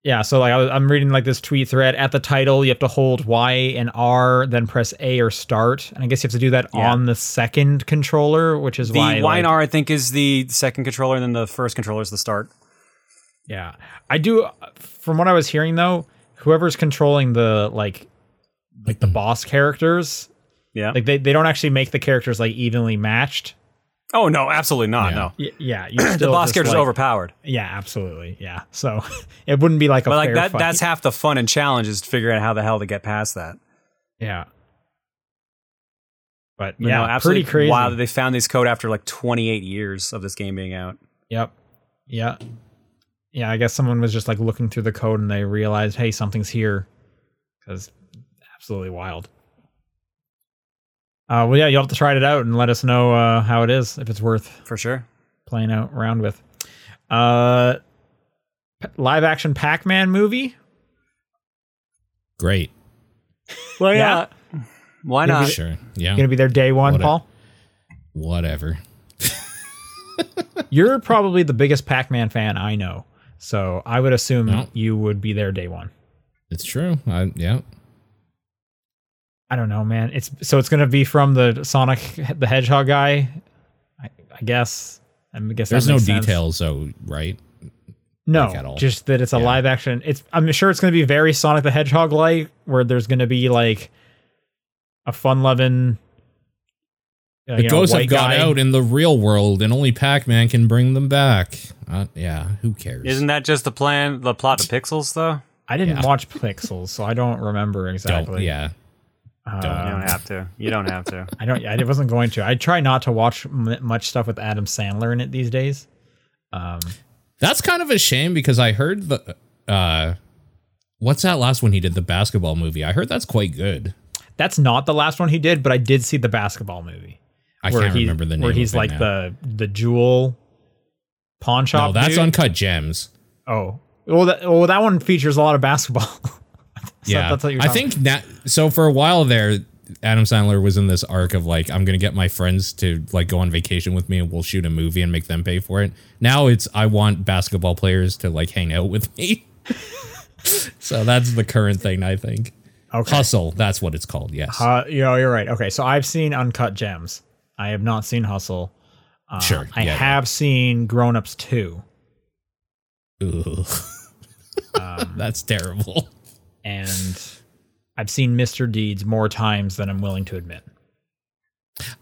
Yeah, so like I was, I'm reading like this tweet thread at the title, you have to hold Y and R, then press A or start, and I guess you have to do that Yeah. on the second controller, which is The why Y like, and R, I think, is the second controller, and then the first controller is the start. Yeah, I do. From what I was hearing though, whoever's controlling the like like the mm-hmm. boss characters, Yeah. like they, they don't actually make the characters like evenly matched. oh, no, absolutely not. Yeah. No. Y- yeah, you The boss character's like- overpowered. Yeah, absolutely. Yeah, so it wouldn't be like a But like that, fight. that's half the fun and challenge is figuring out how the hell to get past that. yeah. But You yeah, know, absolutely pretty crazy. that they found this code after like 28 years of this game being out. Yep. Yeah. Yeah, I guess someone was just like looking through the code and they realized, hey, something's here. Because absolutely wild. Uh, well, yeah, you'll have to try it out and let us know uh, how it is, if it's worth For sure. playing out around with. Uh, p- live action Pac Man movie? Great. Well, Yeah. Why not? be- Sure. Yeah. Gonna be there day one, What a- Paul? Whatever. You're probably the biggest Pac Man fan I know. So I would assume No. you would be there day one. It's true. I, yeah. I don't know, man. It's so it's gonna be from the Sonic the Hedgehog guy, I, I guess. I guess There's no sense. details, though, right? No, like, at all. just that it's a Yeah. live action. It's I'm sure it's gonna be very Sonic the Hedgehog like, where there's gonna be like a fun loving. Uh, The you know, ghosts have white got guy. out in the real world, and only Pac-Man can bring them back. Uh, yeah, who cares? Isn't that just the plan, the plot of Pixels, though? I didn't Yeah. watch Pixels, so I don't remember Don't. exactly. Yeah. Uh, don't. You don't have to. You don't have to. I don't. I wasn't going to. I try not to watch m- much stuff with Adam Sandler in it these days. Um, That's kind of a shame because I heard the uh what's that last one he did the basketball movie. I heard that's quite good. that's not the last one he did, but I did see the basketball movie. I where can't he- remember the name. Where he's like now. the the jewel pawn shop. No, that's dude. Uncut Gems. Oh, well, that, well, that one features a lot of basketball. So yeah. that's what you're I think that so for a while there Adam Sandler was in this arc of like, I'm gonna get my friends to like go on vacation with me and we'll shoot a movie and make them pay for it. Now it's I want basketball players to like hang out with me. so that's the current thing, I think. Okay. Hustle, that's what it's called. Yes. Uh, you know, you're right. Okay, so I've seen Uncut Gems. I have not seen Hustle. Uh, Sure, I yeah, have seen Grown Ups 2. Ugh. Um, that's terrible. and I've seen Mr. Deeds more times than I'm willing to admit.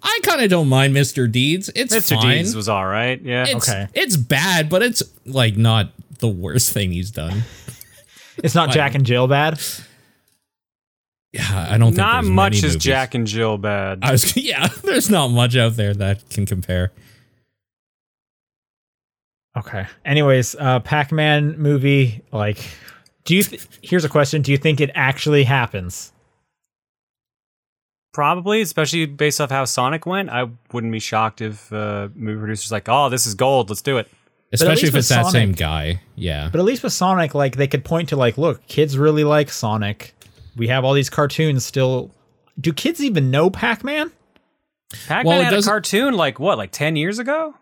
I kind of don't mind Mr. Deeds. It's Mr. fine. Deeds was all right. Yeah. it's, Okay. It's bad, but it's like not the worst thing he's done. It's not Jack and Jill bad. Yeah, I don't think Not there's much many is movies. Jack and Jill bad. I was yeah, there's not much out there that can compare. Okay. Anyways, uh, Pac-Man movie. Like, do you? Th- here's a question: Do you think it actually happens? Probably, especially based off how Sonic went. I wouldn't be shocked if uh, movie producers like, oh, this is gold. Let's do it. Especially least if it's with that same guy. Yeah. But at least with Sonic, like they could point to like, look, kids really like Sonic. We have all these cartoons still. Do kids even know Pac-Man? Pac-Man Well, it had a doesn't- cartoon like what, like ten years ago?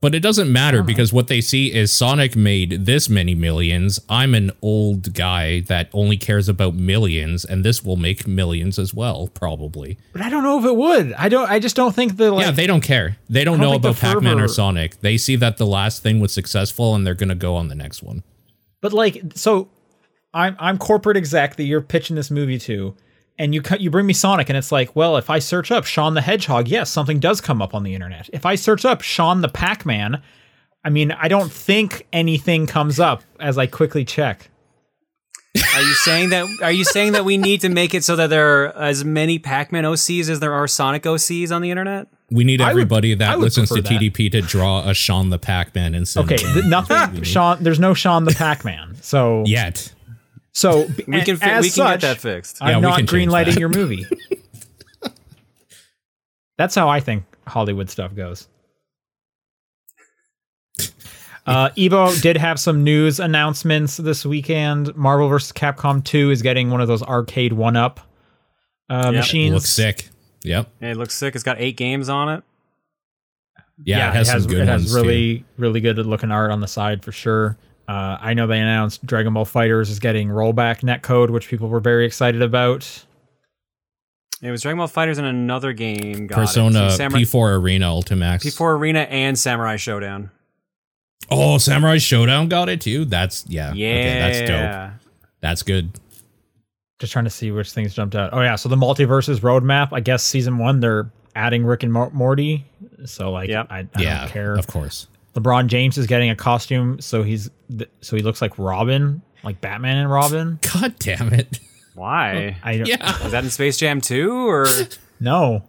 But it doesn't matter uh-huh. because what they see is Sonic made this many millions. I'm an old guy that only cares about millions, and this will make millions as well, probably. But I don't know if it would. I don't. I just don't think the like. yeah, they don't care. They don't, don't know about Pac Man or Sonic. They see that the last thing was successful and they're going to go on the next one. But like, so I'm I'm corporate exec that you're pitching this movie to, and you cut you bring me Sonic, and it's like, well, if I search up Sean the Hedgehog, yes, something does come up on the internet. If I search up Sean the Pac-Man, I mean, I don't think anything comes up as I quickly check. Are you saying that? Are you saying that we need to make it so that there are as many Pac-Man OCs as there are Sonic OCs on the internet? We need I would- everybody that listens to that. TDP to draw a Sean the Pac Man and send Okay, th- nothing. Sean, there's no Sean the Pac-Man. So yet. We so can fi- we can such, get that fixed. I'm we not greenlighting your movie. That's how I think Hollywood stuff goes. Uh, Evo did have some news announcements this weekend. Marvel vs. Capcom 2 is getting one of those Arcade1Up uh, Yep. machines. Looks sick. Yep. Hey, it looks sick. It's got eight games on it. Yeah, it has some good it ones. has really really good looking art on the side for sure. Uh, I know they announced Dragon Ball FighterZ is getting rollback netcode, which people were very excited about. It was Dragon Ball FighterZ and another game. Got. Persona So Samurai- P4 Arena Ultimax. P4 Arena and Samurai Shodown. Oh, Samurai Shodown got it too. That's yeah. Yeah, Okay, that's dope. That's good. Just trying to see which things jumped out. Oh yeah, so the MultiVersus roadmap. I guess season one they're adding Rick and Morty. So like, Yep. I, I yeah, don't care. of course. LeBron James is getting a costume, so he's th- so he looks like Robin, like Batman and Robin. God damn it. Why? I don't Yeah. Is that in Space Jam 2 or no,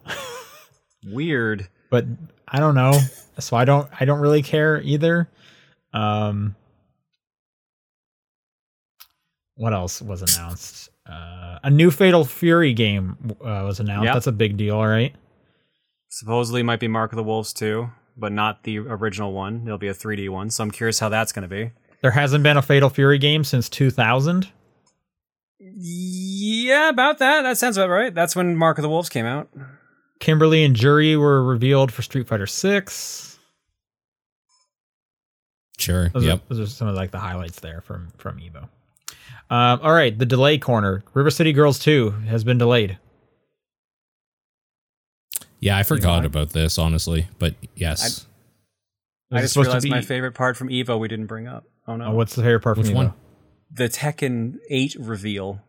weird? but I don't know. So I don't I don't really care either. Um, what else was announced? Uh, a new Fatal Fury game uh, was announced. Yep. That's a big deal, right? Supposedly might be Mark of the Wolves 2, but not the original one. It'll be a 3D one, so I'm curious how that's going to be. There hasn't been a Fatal Fury game since 2000. Yeah, about that. That sounds about right. That's when Mark of the Wolves came out. Kimberly and Juri were revealed for Street Fighter 6. Sure. Those, yep. are, those are some of like the highlights there from from Evo. Um, all right, the delay corner. River City Girls 2 has been delayed. Yeah, I forgot why? about this, honestly. But yes. Was I just supposed to realized be- my favorite part from Evo we didn't bring up. Oh no. Oh, what's the favorite part Which from Evo? one? the Tekken 8 reveal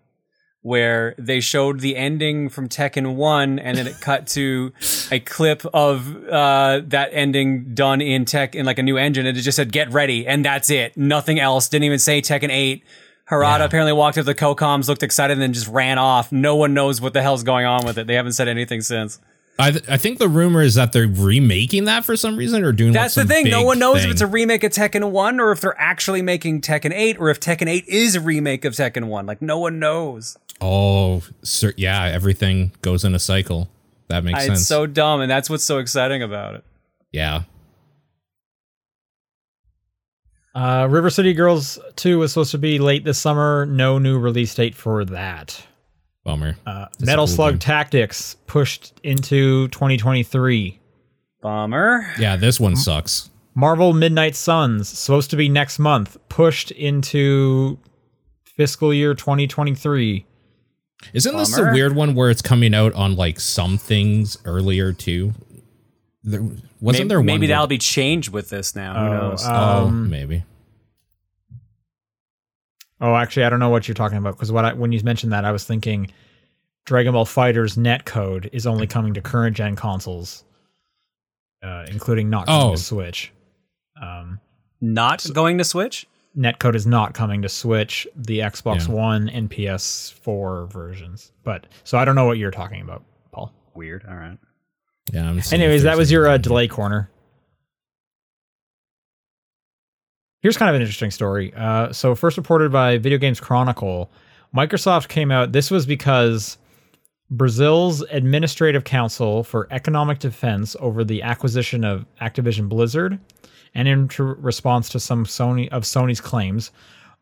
where they showed the ending from Tekken 1 and then it cut to a clip of uh, that ending done in tech in like a new engine and it just said get ready and that's it nothing else didn't even say Tekken 8 Harada Yeah. apparently walked up the Cocoms looked excited and then just ran off no one knows what the hell's going on with it they haven't said anything since I, th- I think the rumor is that they're remaking that for some reason or doing like, That's the thing. No one knows if it's a remake of Tekken 1 or if they're actually making Tekken 8 or if Tekken 8 is a remake of Tekken 1. Like, no one knows. Oh, sir, yeah, everything goes in a cycle. That makes I- sense. It's so dumb, and that's what's so exciting about it. yeah. Uh, River City Girls 2 was supposed to be late this summer. No new release date for that. Bummer. Uh, Metal Slug game. Tactics pushed into 2023. Bummer. Yeah, this one sucks. Marvel Midnight Suns supposed to be next month, pushed into fiscal year 2023. Isn't this the Bummer. weird one where it's coming out on like some things earlier too? There, wasn't maybe, there one? maybe that'll be changed with this now. Who Oh, knows? uh, oh, um, maybe. Oh, actually, I don't know what you're talking about because what I, when you mentioned that, I was thinking Dragon Ball FighterZ netcode is only coming to current gen consoles, uh, including not coming Oh. to Switch. Um, Not going to Switch? netcode is not coming to Switch, the Xbox Yeah. One and PS4 versions. But so I don't know what you're talking about, Paul. Weird. All right. Yeah. I'm Anyways, that was your uh, delay corner. Here's kind of an interesting story. Uh, so, first reported by Video Games Chronicle, Microsoft came out. This was because Brazil's Administrative Council for Economic Defense over the acquisition of Activision Blizzard, and in tr- response to some Sony of Sony's claims,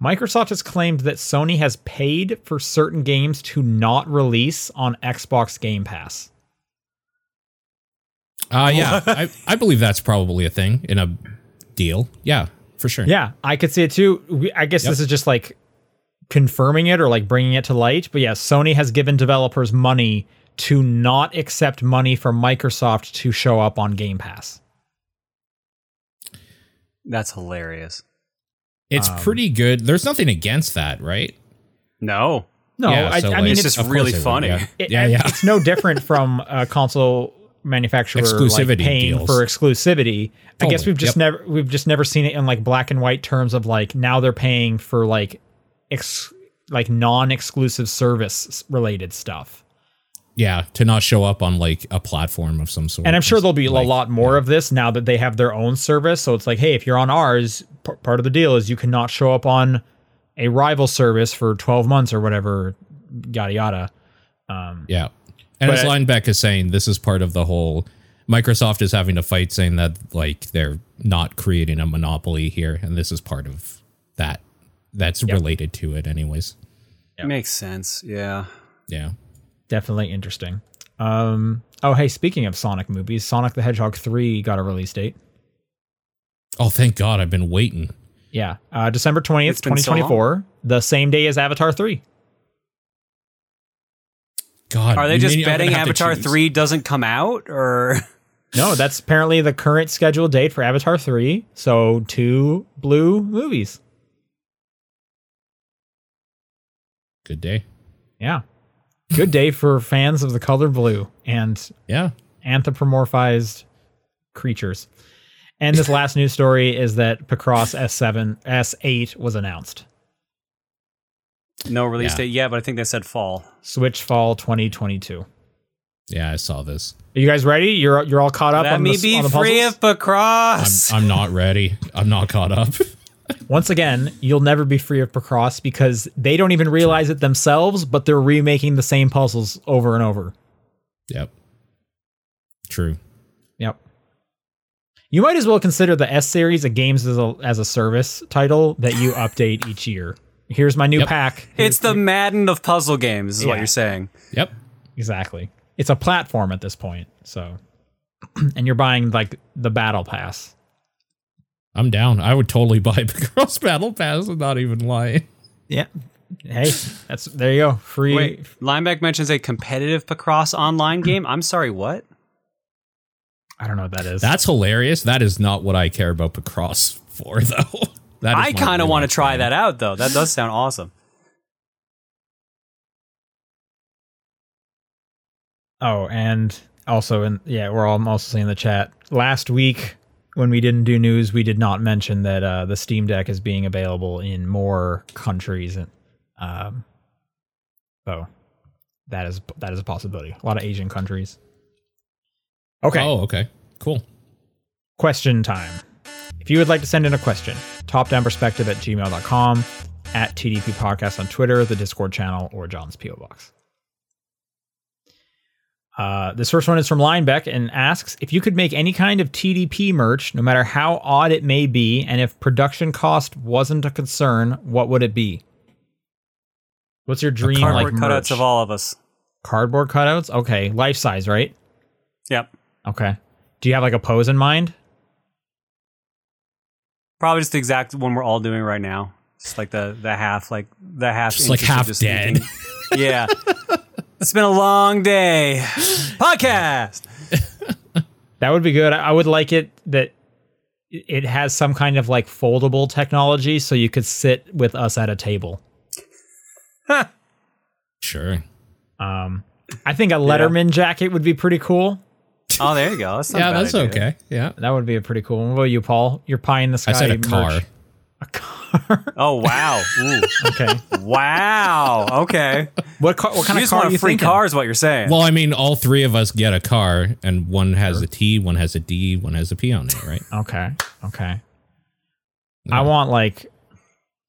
Microsoft has claimed that Sony has paid for certain games to not release on Xbox Game Pass. Uh, yeah, I, I believe that's probably a thing in a deal. Yeah, for sure. Yeah, I could see it too. We, I guess Yep. this is just like confirming it or like bringing it to light. But yeah, Sony has given developers money to not accept money from Microsoft to show up on Game Pass. That's hilarious. It's Um, pretty good. There's nothing against that, right? No. No, Yeah, I, so, I like, mean it's it's just really they would, funny. Yeah, it- yeah. yeah. it's no different from a console manufacturer like paying deals. for exclusivity. I guess we've just yep. never we've just never seen it in like black and white terms of like now they're paying for like ex like non-exclusive service related stuff. yeah, to not show up on like a platform of some sort. And I'm sure there'll be Like, a lot more of this now that they have their own service. So it's like, hey, if you're on ours, p- part of the deal is you cannot show up on a rival service for 12 months or whatever, yada yada. Um, Yeah. And But as I- Linebeck is saying, this is part of the whole Microsoft is having to fight saying that like they're not creating a monopoly here, and this is part of that that's related to it anyways. Makes sense. Yeah. Yeah. definitely interesting. Um, oh, hey, speaking of Sonic movies, Sonic the Hedgehog 3 got a release date. Oh, thank God, I've been waiting. Yeah, uh, December 20th, It's been so 2024, the same day as Avatar 3. God, Are they just betting gonna have to Avatar 3 doesn't come out or No, that's apparently the current scheduled date for Avatar 3. So, two blue movies. Good day. Yeah. Good day for fans of the color blue and Yeah. anthropomorphized creatures. And this last news story is that Picross S7 S8 was announced. No release Yeah. date Yeah, but I think they said fall. Switch fall 2022. Yeah, I saw this. Are you guys ready? You're you're all caught up Let on me the, be on the free of Picross. I'm I'm not ready. I'm not caught up. Once again, you'll never be free of Picross because they don't even realize it themselves, but they're remaking the same puzzles over and over. yep. True. Yep. You might as well consider the S series a games as a as a service title that you update each year. Here's my new Yep. pack. it's the Madden of puzzle games, is what you're saying. Yep. exactly. It's a platform at this point. So, and you're buying like the battle pass. I'm down. I would totally buy the Cross Battle Pass and not even lie. Yeah. Hey, that's there you go. Free. Wait, Linebeck mentions a competitive Picross online game. I'm sorry, what? I don't know what that is. That's hilarious. That is not what I care about Picross for, though. That is I kind of want to try that out, though. That does sound awesome. Oh, and also in yeah, we're all also seeing in the chat. Last week when we didn't do news, we did not mention that uh, the Steam Deck is being available in more countries. And um, so that is that is a possibility. A lot of Asian countries. Okay. Oh, okay. Cool. question time. If you would like to send in a question, topdownperspective at gmail.com, at TDP Podcast on Twitter, the Discord channel, or John's P.O. Box. Uh, this first one is from Linebeck and asks if you could make any kind of TDP merch, no matter how odd it may be, and if production cost wasn't a concern, what would it be? What's your dream Cardboard like cutouts merch? of all of us. Cardboard cutouts? Okay, life size, right? Yep. Okay. Do you have like a pose in mind? Probably just the exact one we're all doing right now. Just like the the half, like the half, Just like half just dead. thinking- yeah. it's been a long day. Podcast. That would be good. I would like it that it has some kind of like foldable technology so you could sit with us at a table. Sure. Um, I think a Letterman jacket would be pretty cool. Oh, there you go. That's Yeah, that's idea. okay. Yeah. That would be a pretty cool. one. What about you, Paul? Your pie in the sky. I said a merch. car. A car. Oh wow. Ooh. okay. wow. Okay. What car? What kind You of just car want are a you free thinking? car is what you're saying. Well, I mean, all three of us get a car, and one has a T, one has a D, one has a P on it, right? Okay. Okay. I want like.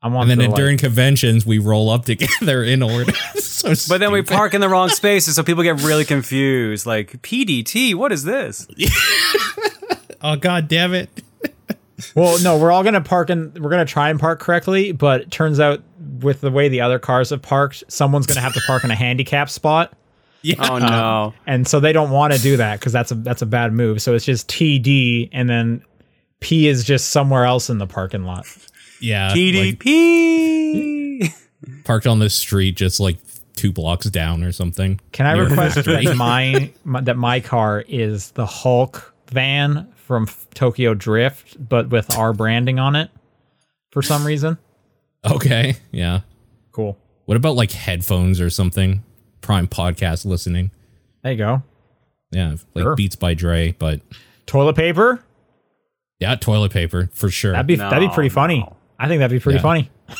I want. And then the, in- like- during conventions, we roll up together in order. so but then we park in the wrong spaces, so people get really confused. Like PDT, what is this? Oh god damn it! Well, no, we're all gonna park and We're gonna try and park correctly, but it turns out with the way the other cars have parked, someone's gonna have to park in a handicap spot, Yeah. Oh no. Um, and so they don't want to do that because that's a that's a bad move. So it's just TD, and then P is just somewhere else in the parking lot. Yeah. like, parked on the street, just like two blocks down or something. Can I request factory. that my, my that my car is the Hulk van from Tokyo Drift, but with our branding on it for some reason? Okay. Yeah. Cool. What about like headphones or something? Prime podcast listening. There you go. Yeah, like Sure. Beats by Dre, but Toilet paper. yeah, toilet paper for sure. That'd be that'd be pretty No, funny. No. I think that'd be pretty Yeah. funny.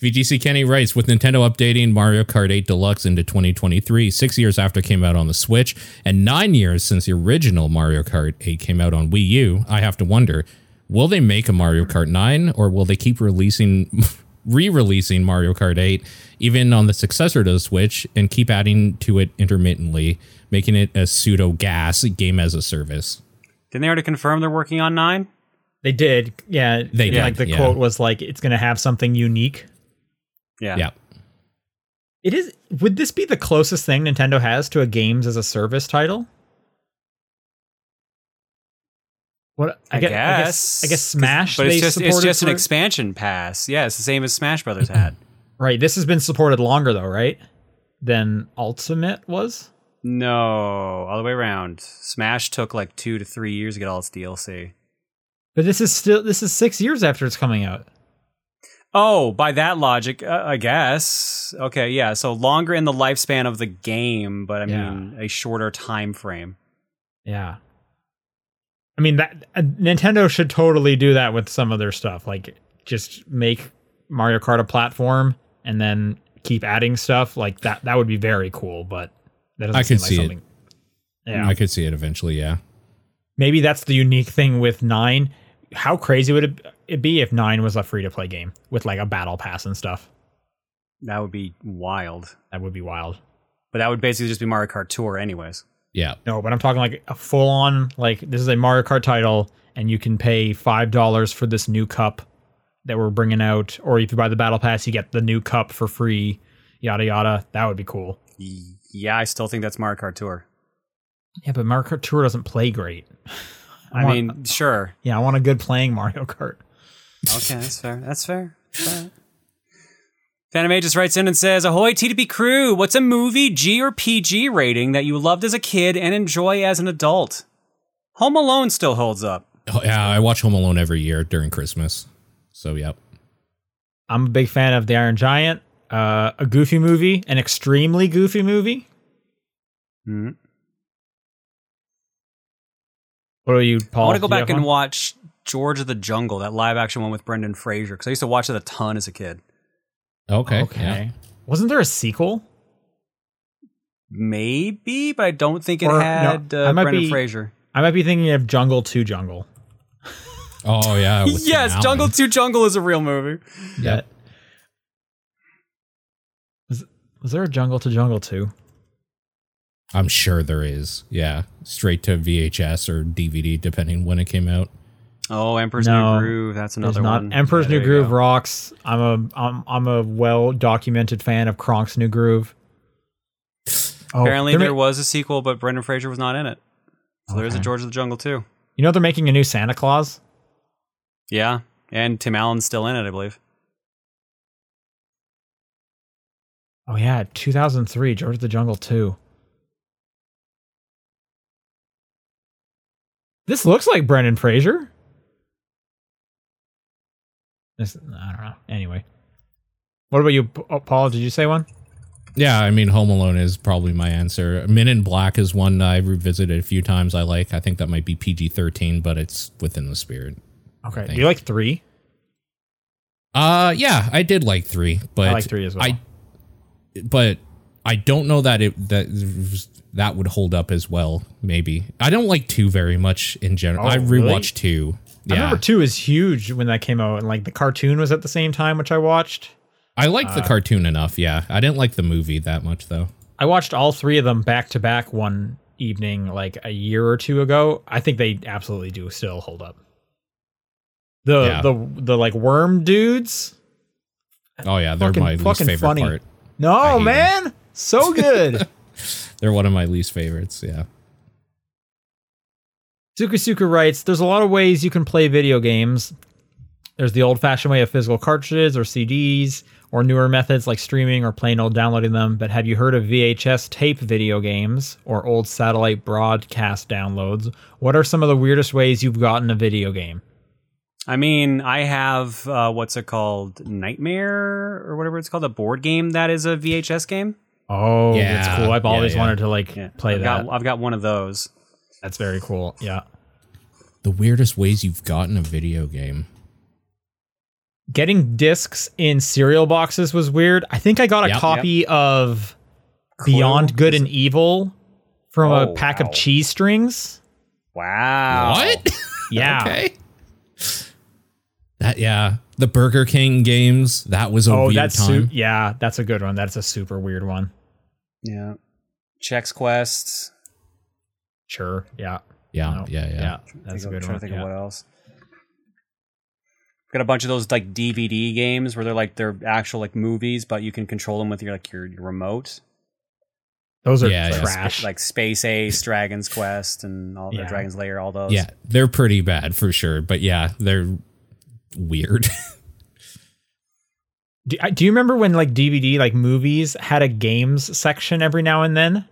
VGC Kenny writes with Nintendo updating Mario Kart 8 Deluxe into 2023, six years after it came out on the Switch, and nine years since the original Mario Kart 8 came out on Wii U. I have to wonder, will they make a Mario Kart 9, or will they keep releasing, re-releasing Mario Kart 8, even on the successor to the Switch, and keep adding to it intermittently, making it a pseudo gas game as a service? Didn't they already confirm they're working on nine? They did. Yeah. They did, Like the yeah. quote was like it's going to have something unique. Yeah. Yeah. It is would this be the closest thing Nintendo has to a games as a service title? What I, I, guess, guess. I guess I guess Smash But they it's just it's just an expansion pass. Yeah, it's the same as Smash Brothers had. Right, this has been supported longer though, right? Than Ultimate was? No, all the way around. Smash took like two to three years to get all its DLC. But this is still this is 6 years after it's coming out. Oh, by that logic, uh, I guess. Okay, yeah. So longer in the lifespan of the game, but I Yeah. mean a shorter time frame. Yeah. I mean that uh, Nintendo should totally do that with some of their stuff. Like just make Mario Kart a platform and then keep adding stuff. Like that that would be very cool, but that doesn't I seem could like see it. Yeah. I could see it eventually, yeah. Maybe that's the unique thing with 9. How crazy would it, it be if 9 was a free to play game with like a battle pass and stuff? That would be wild. That would be wild. But that would basically just be Mario Kart Tour, anyways. Yeah. No, but I'm talking like a full on like this is a Mario Kart title, and you can pay five dollars for this new cup that we're bringing out, or if you buy the battle pass, you get the new cup for free. Yada yada. That would be cool. Yeah, I still think that's Mario Kart Tour. Yeah, but Mario Kart Tour doesn't play great. I, want- mean, sure. Yeah, I want a good playing Mario Kart. Okay, that's fair. That's fair. That's fair. Phantom A just writes in and says, Ahoy, TDP crew. What's a movie, G or PG rating that you loved as a kid and enjoy as an adult? Home Alone still holds up. Oh, yeah, I watch Home Alone every year during Christmas. So, yep. I'm a big fan of The Iron Giant. Uh, a goofy movie, an extremely goofy movie. Hmm. What are you, Paul? I want to go back and one? watch George of the Jungle, that live action one with Brendan Fraser, because I used to watch it a ton as a kid. Okay. Okay. yeah. Wasn't there a sequel? Maybe, but I don't think it Or, no, had I uh, might Brendan be- Fraser. I might be thinking of Jungle to Jungle. Oh, yeah. Yes, Jungle 2 Jungle is a real movie. Yep. Was, was there a Jungle to Jungle 2? I'm sure there is. Yeah. Straight to VHS or DVD, depending when it came out. Oh, Emperor's No, New Groove. That's There's another not one. Emperor's Yeah, New Groove go. rocks. I'm a I'm I'm a well documented fan of Kronk's New Groove. Oh, Apparently, they're there ma- was a sequel, but Brendan Fraser was not in it. So there's a George of the Jungle too. You know they're making a new Santa Claus. Yeah, and Tim Allen's still in it, I believe. Oh yeah, 2003, George of the Jungle 2. This looks like Brendan Fraser. This, I don't know. Anyway, what about you, oh, Paul? Did you say one? Yeah, I mean, Home Alone is probably my answer. Men in Black is one I revisited a few times. I like. I think that might be PG thirteen, but it's within the spirit. Okay. Do you like three? Uh, yeah, I did like three, but I like three as well. I, but I don't know that it that that would hold up as well. Maybe I don't like two very much in general. Oh, I really? rewatched two. I Yeah, remember two is huge when that came out, and like the cartoon was at the same time, which I watched. I liked Uh, the cartoon enough. Yeah, I didn't like the movie that much though. I watched all three of them back to back one evening, like a year or two ago. I think they absolutely do still hold up. The Yeah. the the like worm dudes. Oh yeah, they're Fucking- my least favorite funny. part. No hate 'em. Man, so good. They're one of my least favorites. Yeah. Sukusuka writes, "There's a lot of ways you can play video games. There's the old-fashioned way of physical cartridges or CDs, or newer methods like streaming or plain old downloading them. But have you heard of VHS tape video games or old satellite broadcast downloads? What are some of the weirdest ways you've gotten a video game?" I mean, I have uh, what's it called, Nightmare or whatever it's called, a board game that is a VHS game. Oh, Yeah, that's cool. I've always yeah. wanted to like Yeah, play I've that. Got, I've got one of those. That's very cool. Yeah. The weirdest ways you've gotten a video game. Getting discs in cereal boxes was weird. I think I got a Yep. copy of Clue? Beyond Good and Evil from a Oh, pack wow. of cheese strings. Wow. What? Yeah. okay. That yeah, the Burger King games. That was a Oh, weird that's time. su- yeah, that's a good one. That's a super weird one. Yeah. Chex Quest. Sure. Yeah. yeah, No. yeah, yeah, Yeah. That's a I'm good trying one. to think yeah. of what else. Got a bunch of those like DVD games where they're like they're actual like movies, but you can control them with your like your, your remote. Those are Yeah, yeah. trash. Like Space Ace, Dragon's Quest, and all the Yeah. Dragon's Lair, all those. Yeah, they're pretty bad for sure. But yeah, they're weird. do, do you remember when like DVD like movies had a games section every now and then?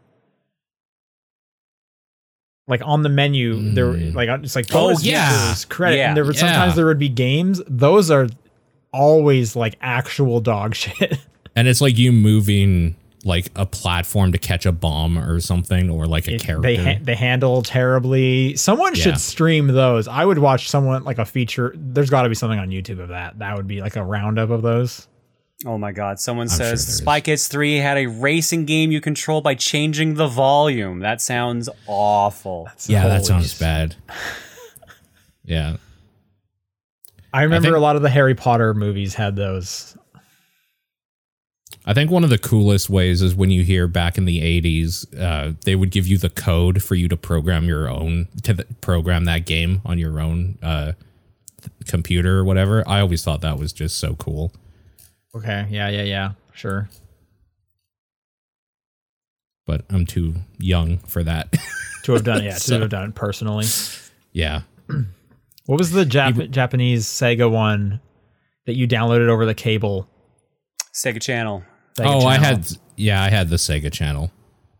Like on the menu, there Mm. like it's like Oh, yeah. features, credit, Yeah. and there would Yeah. sometimes there would be games. Those are always like actual dog shit. and it's like you moving like a platform to catch a bomb or something, or like a It- character. they ha- they handle terribly. Someone Yeah. should stream those. I would watch someone like a feature. There's got to be something on YouTube of that. That would be like a roundup of those. Oh my god. Someone sure says there is. Spy Kids 3 had a racing game you control by changing the volume. That sounds awful. yeah, that sounds s- bad. yeah, I remember think- a lot of the Harry Potter movies had those. I think one of the coolest ways is when you hear back in the 80s, uh, they would give you the code for you to program your own, to the, program that game on your own uh, th- computer or whatever. I always thought that was just so cool. Okay. Yeah. Yeah. Yeah. Sure. But I'm too young for that. To have done. Yeah. To So- have done it personally. yeah. What was the Jap- Japanese Sega one that you downloaded over the cable? Sega Channel. Sega oh, I had, yeah, I had the Sega channel.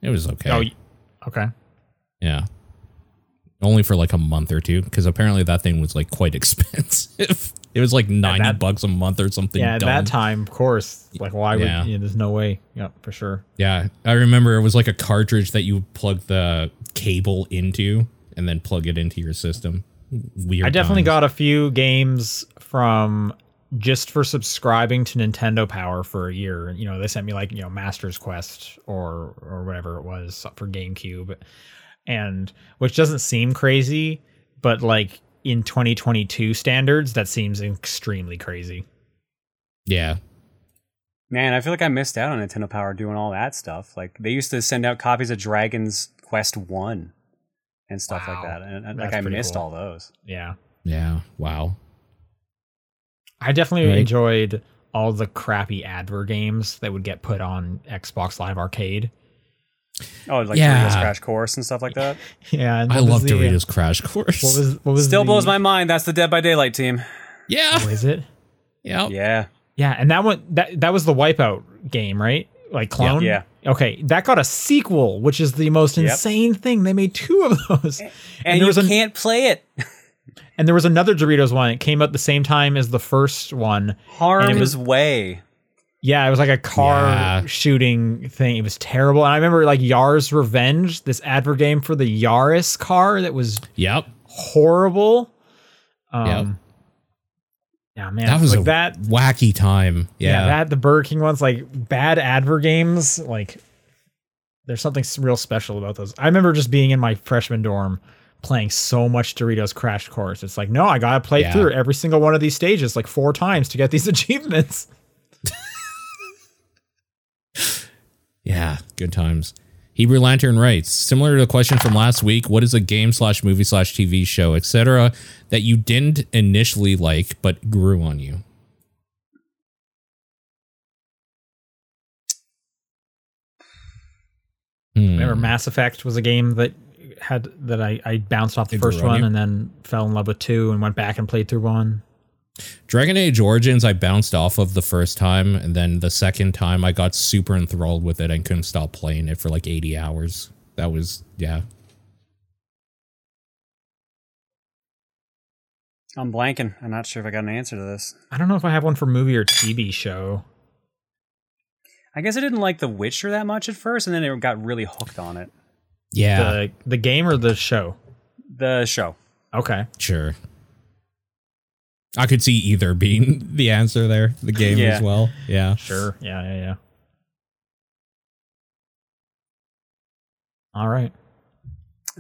It was okay. Oh. Okay. yeah. Only for like a month or two, because apparently that thing was like quite expensive. it was like 90 that- bucks a month or something. Yeah. At that time, of course. Like, why would? Yeah. Yeah, there's no way. Yeah. For sure. Yeah, I remember it was like a cartridge that you plug the cable into and then plug it into your system. Weird. I definitely times. got a few games from just for subscribing to Nintendo Power for a year. You know, they sent me like, you know, Master's Quest or or whatever it was for GameCube. And which doesn't seem crazy, but like in 2022 standards, that seems extremely crazy. Yeah, Man, I feel like I missed out on Nintendo Power doing all that stuff. Like they used to send out copies of Dragon's Quest 1 and stuff like that. And and, like I missed cool. all those. Yeah. Yeah. Wow. I definitely Right. enjoyed all the crappy advergames that would get put on Xbox Live Arcade. Oh, like Yeah. Doritos Crash Course and stuff like that. Yeah, and I love the, uh, Doritos Crash Course. What was what was Still the, blows my mind. That's the Dead by Daylight team. yeah. Oh, is it? Yeah. Yeah. Yeah, and that one that that was the Wipeout game, right? Like clone. Yeah. Okay, that got a sequel, which is the most Yep. insane thing. They made two of those, And, there you was an- can't play it. and there was another Doritos one. It came out the same time as the first one. Harm's was- way. Yeah, it was like a car Yeah. shooting thing. It was terrible. And I remember like Yar's Revenge, this advergame for the Yaris car that was Yep. horrible. Um, Yeah, man, That was like a that. wacky time. Yeah. Yeah. that the Burger King ones, like bad advergames, like there's something real special about those. I remember just being in my freshman dorm playing so much Doritos Crash Course. It's like, no, I gotta play Yeah. through every single one of these stages like four times to get these achievements. Yeah, good times. Hebrew Lantern writes, similar to the question from last week, what is a game slash movie slash TV show, etc., that you didn't initially like but grew on you? Hmm. Remember, Mass Effect was a game that had that I, I bounced off the It first one you? and then fell in love with two and went back and played through one. Dragon Age Origins, I bounced off of the first time, and then the second time I got super enthralled with it and couldn't stop playing it for like 80 hours. That was, yeah. I'm blanking. I'm not sure if I got an answer to this. I don't know if I have one for movie or TV show. I guess I didn't like The Witcher that much at first, and then it got really hooked on it. Yeah, The the game or the show? The show. Okay. sure. I could see either being the answer there, the game Yeah. as well. Yeah. Sure. Yeah, yeah, yeah. All right.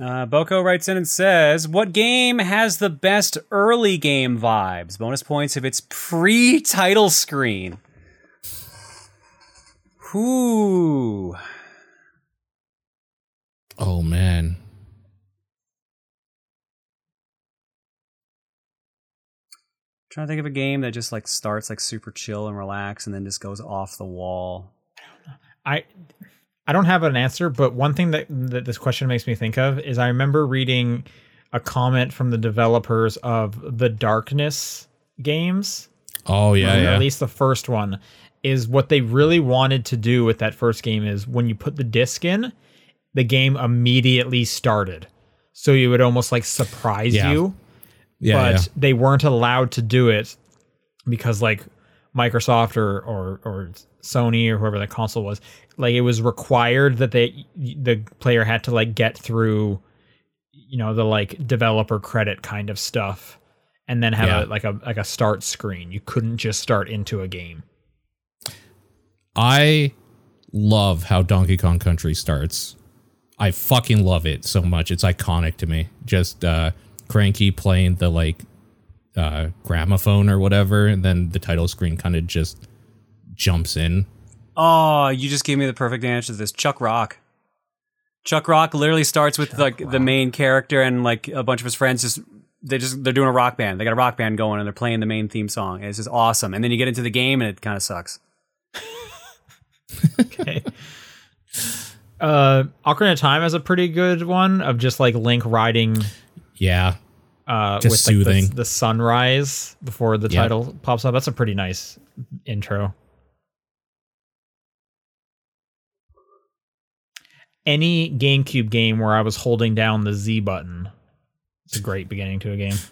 Uh, Boko writes in and says, "What game has the best early game vibes? Bonus points if it's pre-title screen." Whoo! Oh, man. Trying to think of a game that just like starts like super chill and relax, and then just goes off the wall. I I don't have an answer, but one thing that, that this question makes me think of is I remember reading a comment from the developers of the Darkness games. Oh, yeah, yeah. At least the first one is what they really wanted to do with that first game is when you put the disc in, the game immediately started. So you would almost like surprise Yeah. you. Yeah, but yeah. they weren't allowed to do it because like Microsoft or, or or Sony or whoever that console was, like it was required that they the player had to like get through, you know, the like developer credit kind of stuff, and then have Yeah. a like a like a start screen. You couldn't just start into a game. I love how Donkey Kong Country starts. I fucking love it so much. It's iconic to me. Just uh Cranky playing the like uh gramophone or whatever, and then the title screen kind of just jumps in. Oh, you just gave me the perfect answer to this. Chuck Rock. Chuck Rock literally starts with like the main character and like a bunch of his friends just they just they're doing a rock band. They got a rock band going and they're playing the main theme song. And it's just awesome. And then you get into the game and it kind of sucks. Okay. uh, Ocarina of Time has a pretty good one of just like Link riding Yeah. uh Just with like, the- soothing. the, sunrise before the title pops up. That's a pretty nice intro. Any GameCube game where I was holding down the Z button. It's a great beginning to a game.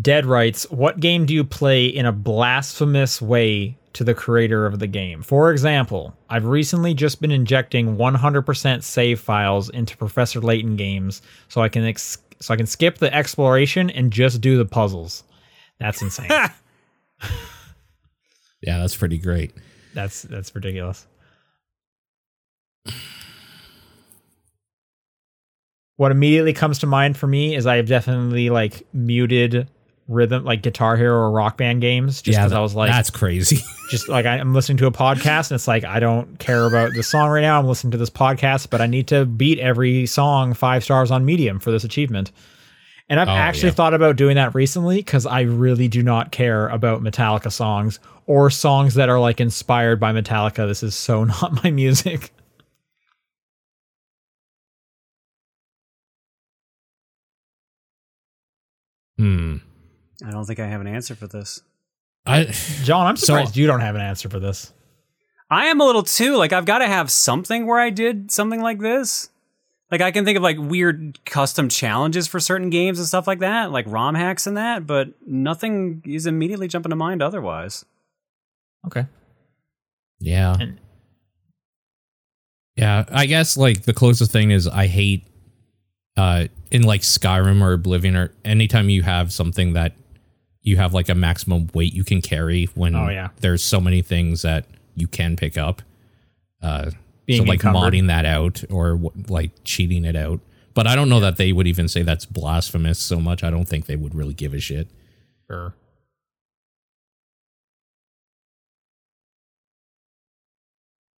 Dead writes, What game do you play in a blasphemous way to the creator of the game? For example, I've recently just been injecting 100% save files into Professor Layton games so I can ex- so I can skip the exploration and just do the puzzles. That's insane. Yeah, that's pretty great. that's that's ridiculous. What immediately comes to mind for me is I have definitely like muted rhythm like Guitar Hero or Rock Band games just because that- I was like that's crazy. just like I'm listening to a podcast and it's like I don't care about the song right now. I'm listening to this podcast, but I need to beat every song five stars on Medium for this achievement. And I've Oh, actually yeah. thought about doing that recently because I really do not care about Metallica songs or songs that are like inspired by Metallica. This is so not my music. hmm. I don't think I have an answer for this. I John, I'm So- surprised you don't have an answer for this. I am a little too like I've got to have something where I did something like this. Like I can think of like weird custom challenges for certain games and stuff like that, like ROM hacks and that, but nothing is immediately jumping to mind otherwise. Okay. yeah. And- Yeah, I guess like the closest thing is I hate uh in like Skyrim or Oblivion or anytime you have something that you have like a maximum weight you can carry when Oh, yeah. there's so many things that you can pick up. Uh Being so like encumbered. modding that out or like cheating it out. But I don't know that they would even say that's blasphemous so much. I don't think they would really give a shit. Sure.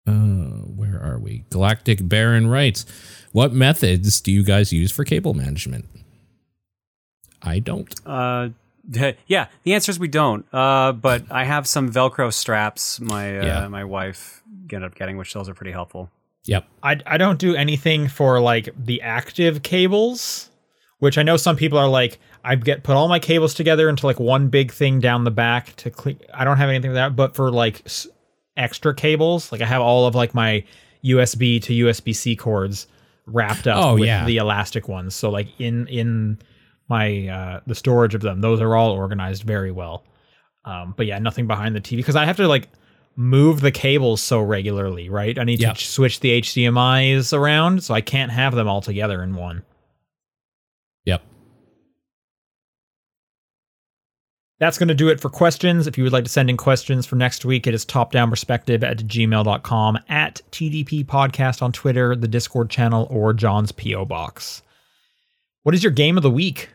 Uh, where are we? Galactic Baron writes, "What methods do you guys use for cable management?" I don't. Uh yeah, the answer is we don't. Uh but I have some velcro straps my uh, Yeah. my wife ended up getting which those are pretty helpful. Yep. I I don't do anything for like the active cables, which I know some people are like I get put all my cables together into like one big thing down the back to clean. I don't have anything like that, but for like s- extra cables, like I have all of like my USB to USB C cords wrapped up Oh, with yeah. the elastic ones. So like in in my uh the storage of them, those are all organized very well. Um, but yeah, nothing behind the TV because I have to like move the cables so regularly, right? I need to switch the HDMI's around, so I can't have them all together in one. Yep. That's going to do it for questions. If you would like to send in questions for next week, it is topdownperspective at gmail.com, at TDP Podcast on Twitter, the Discord channel, or John's P.O. Box. What is your game of the week?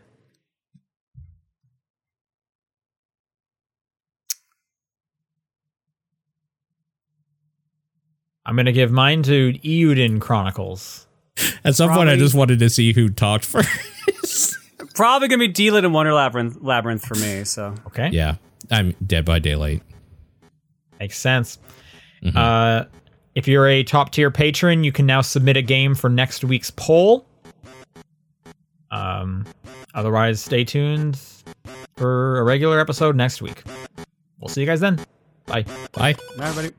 I'm going to give mine to Eiyuden Chronicles. At some point, I just wanted to see who talked first. Probably gonna be Deedlit and Wonder Labyrinth labyrinth for me, so Okay. yeah, I'm Dead by Daylight. Makes sense. Uh, if you're a top tier patron, you can now submit a game for next week's poll. Um, otherwise, stay tuned for a regular episode next week. We'll see you guys then. Bye. Bye. Bye, everybody.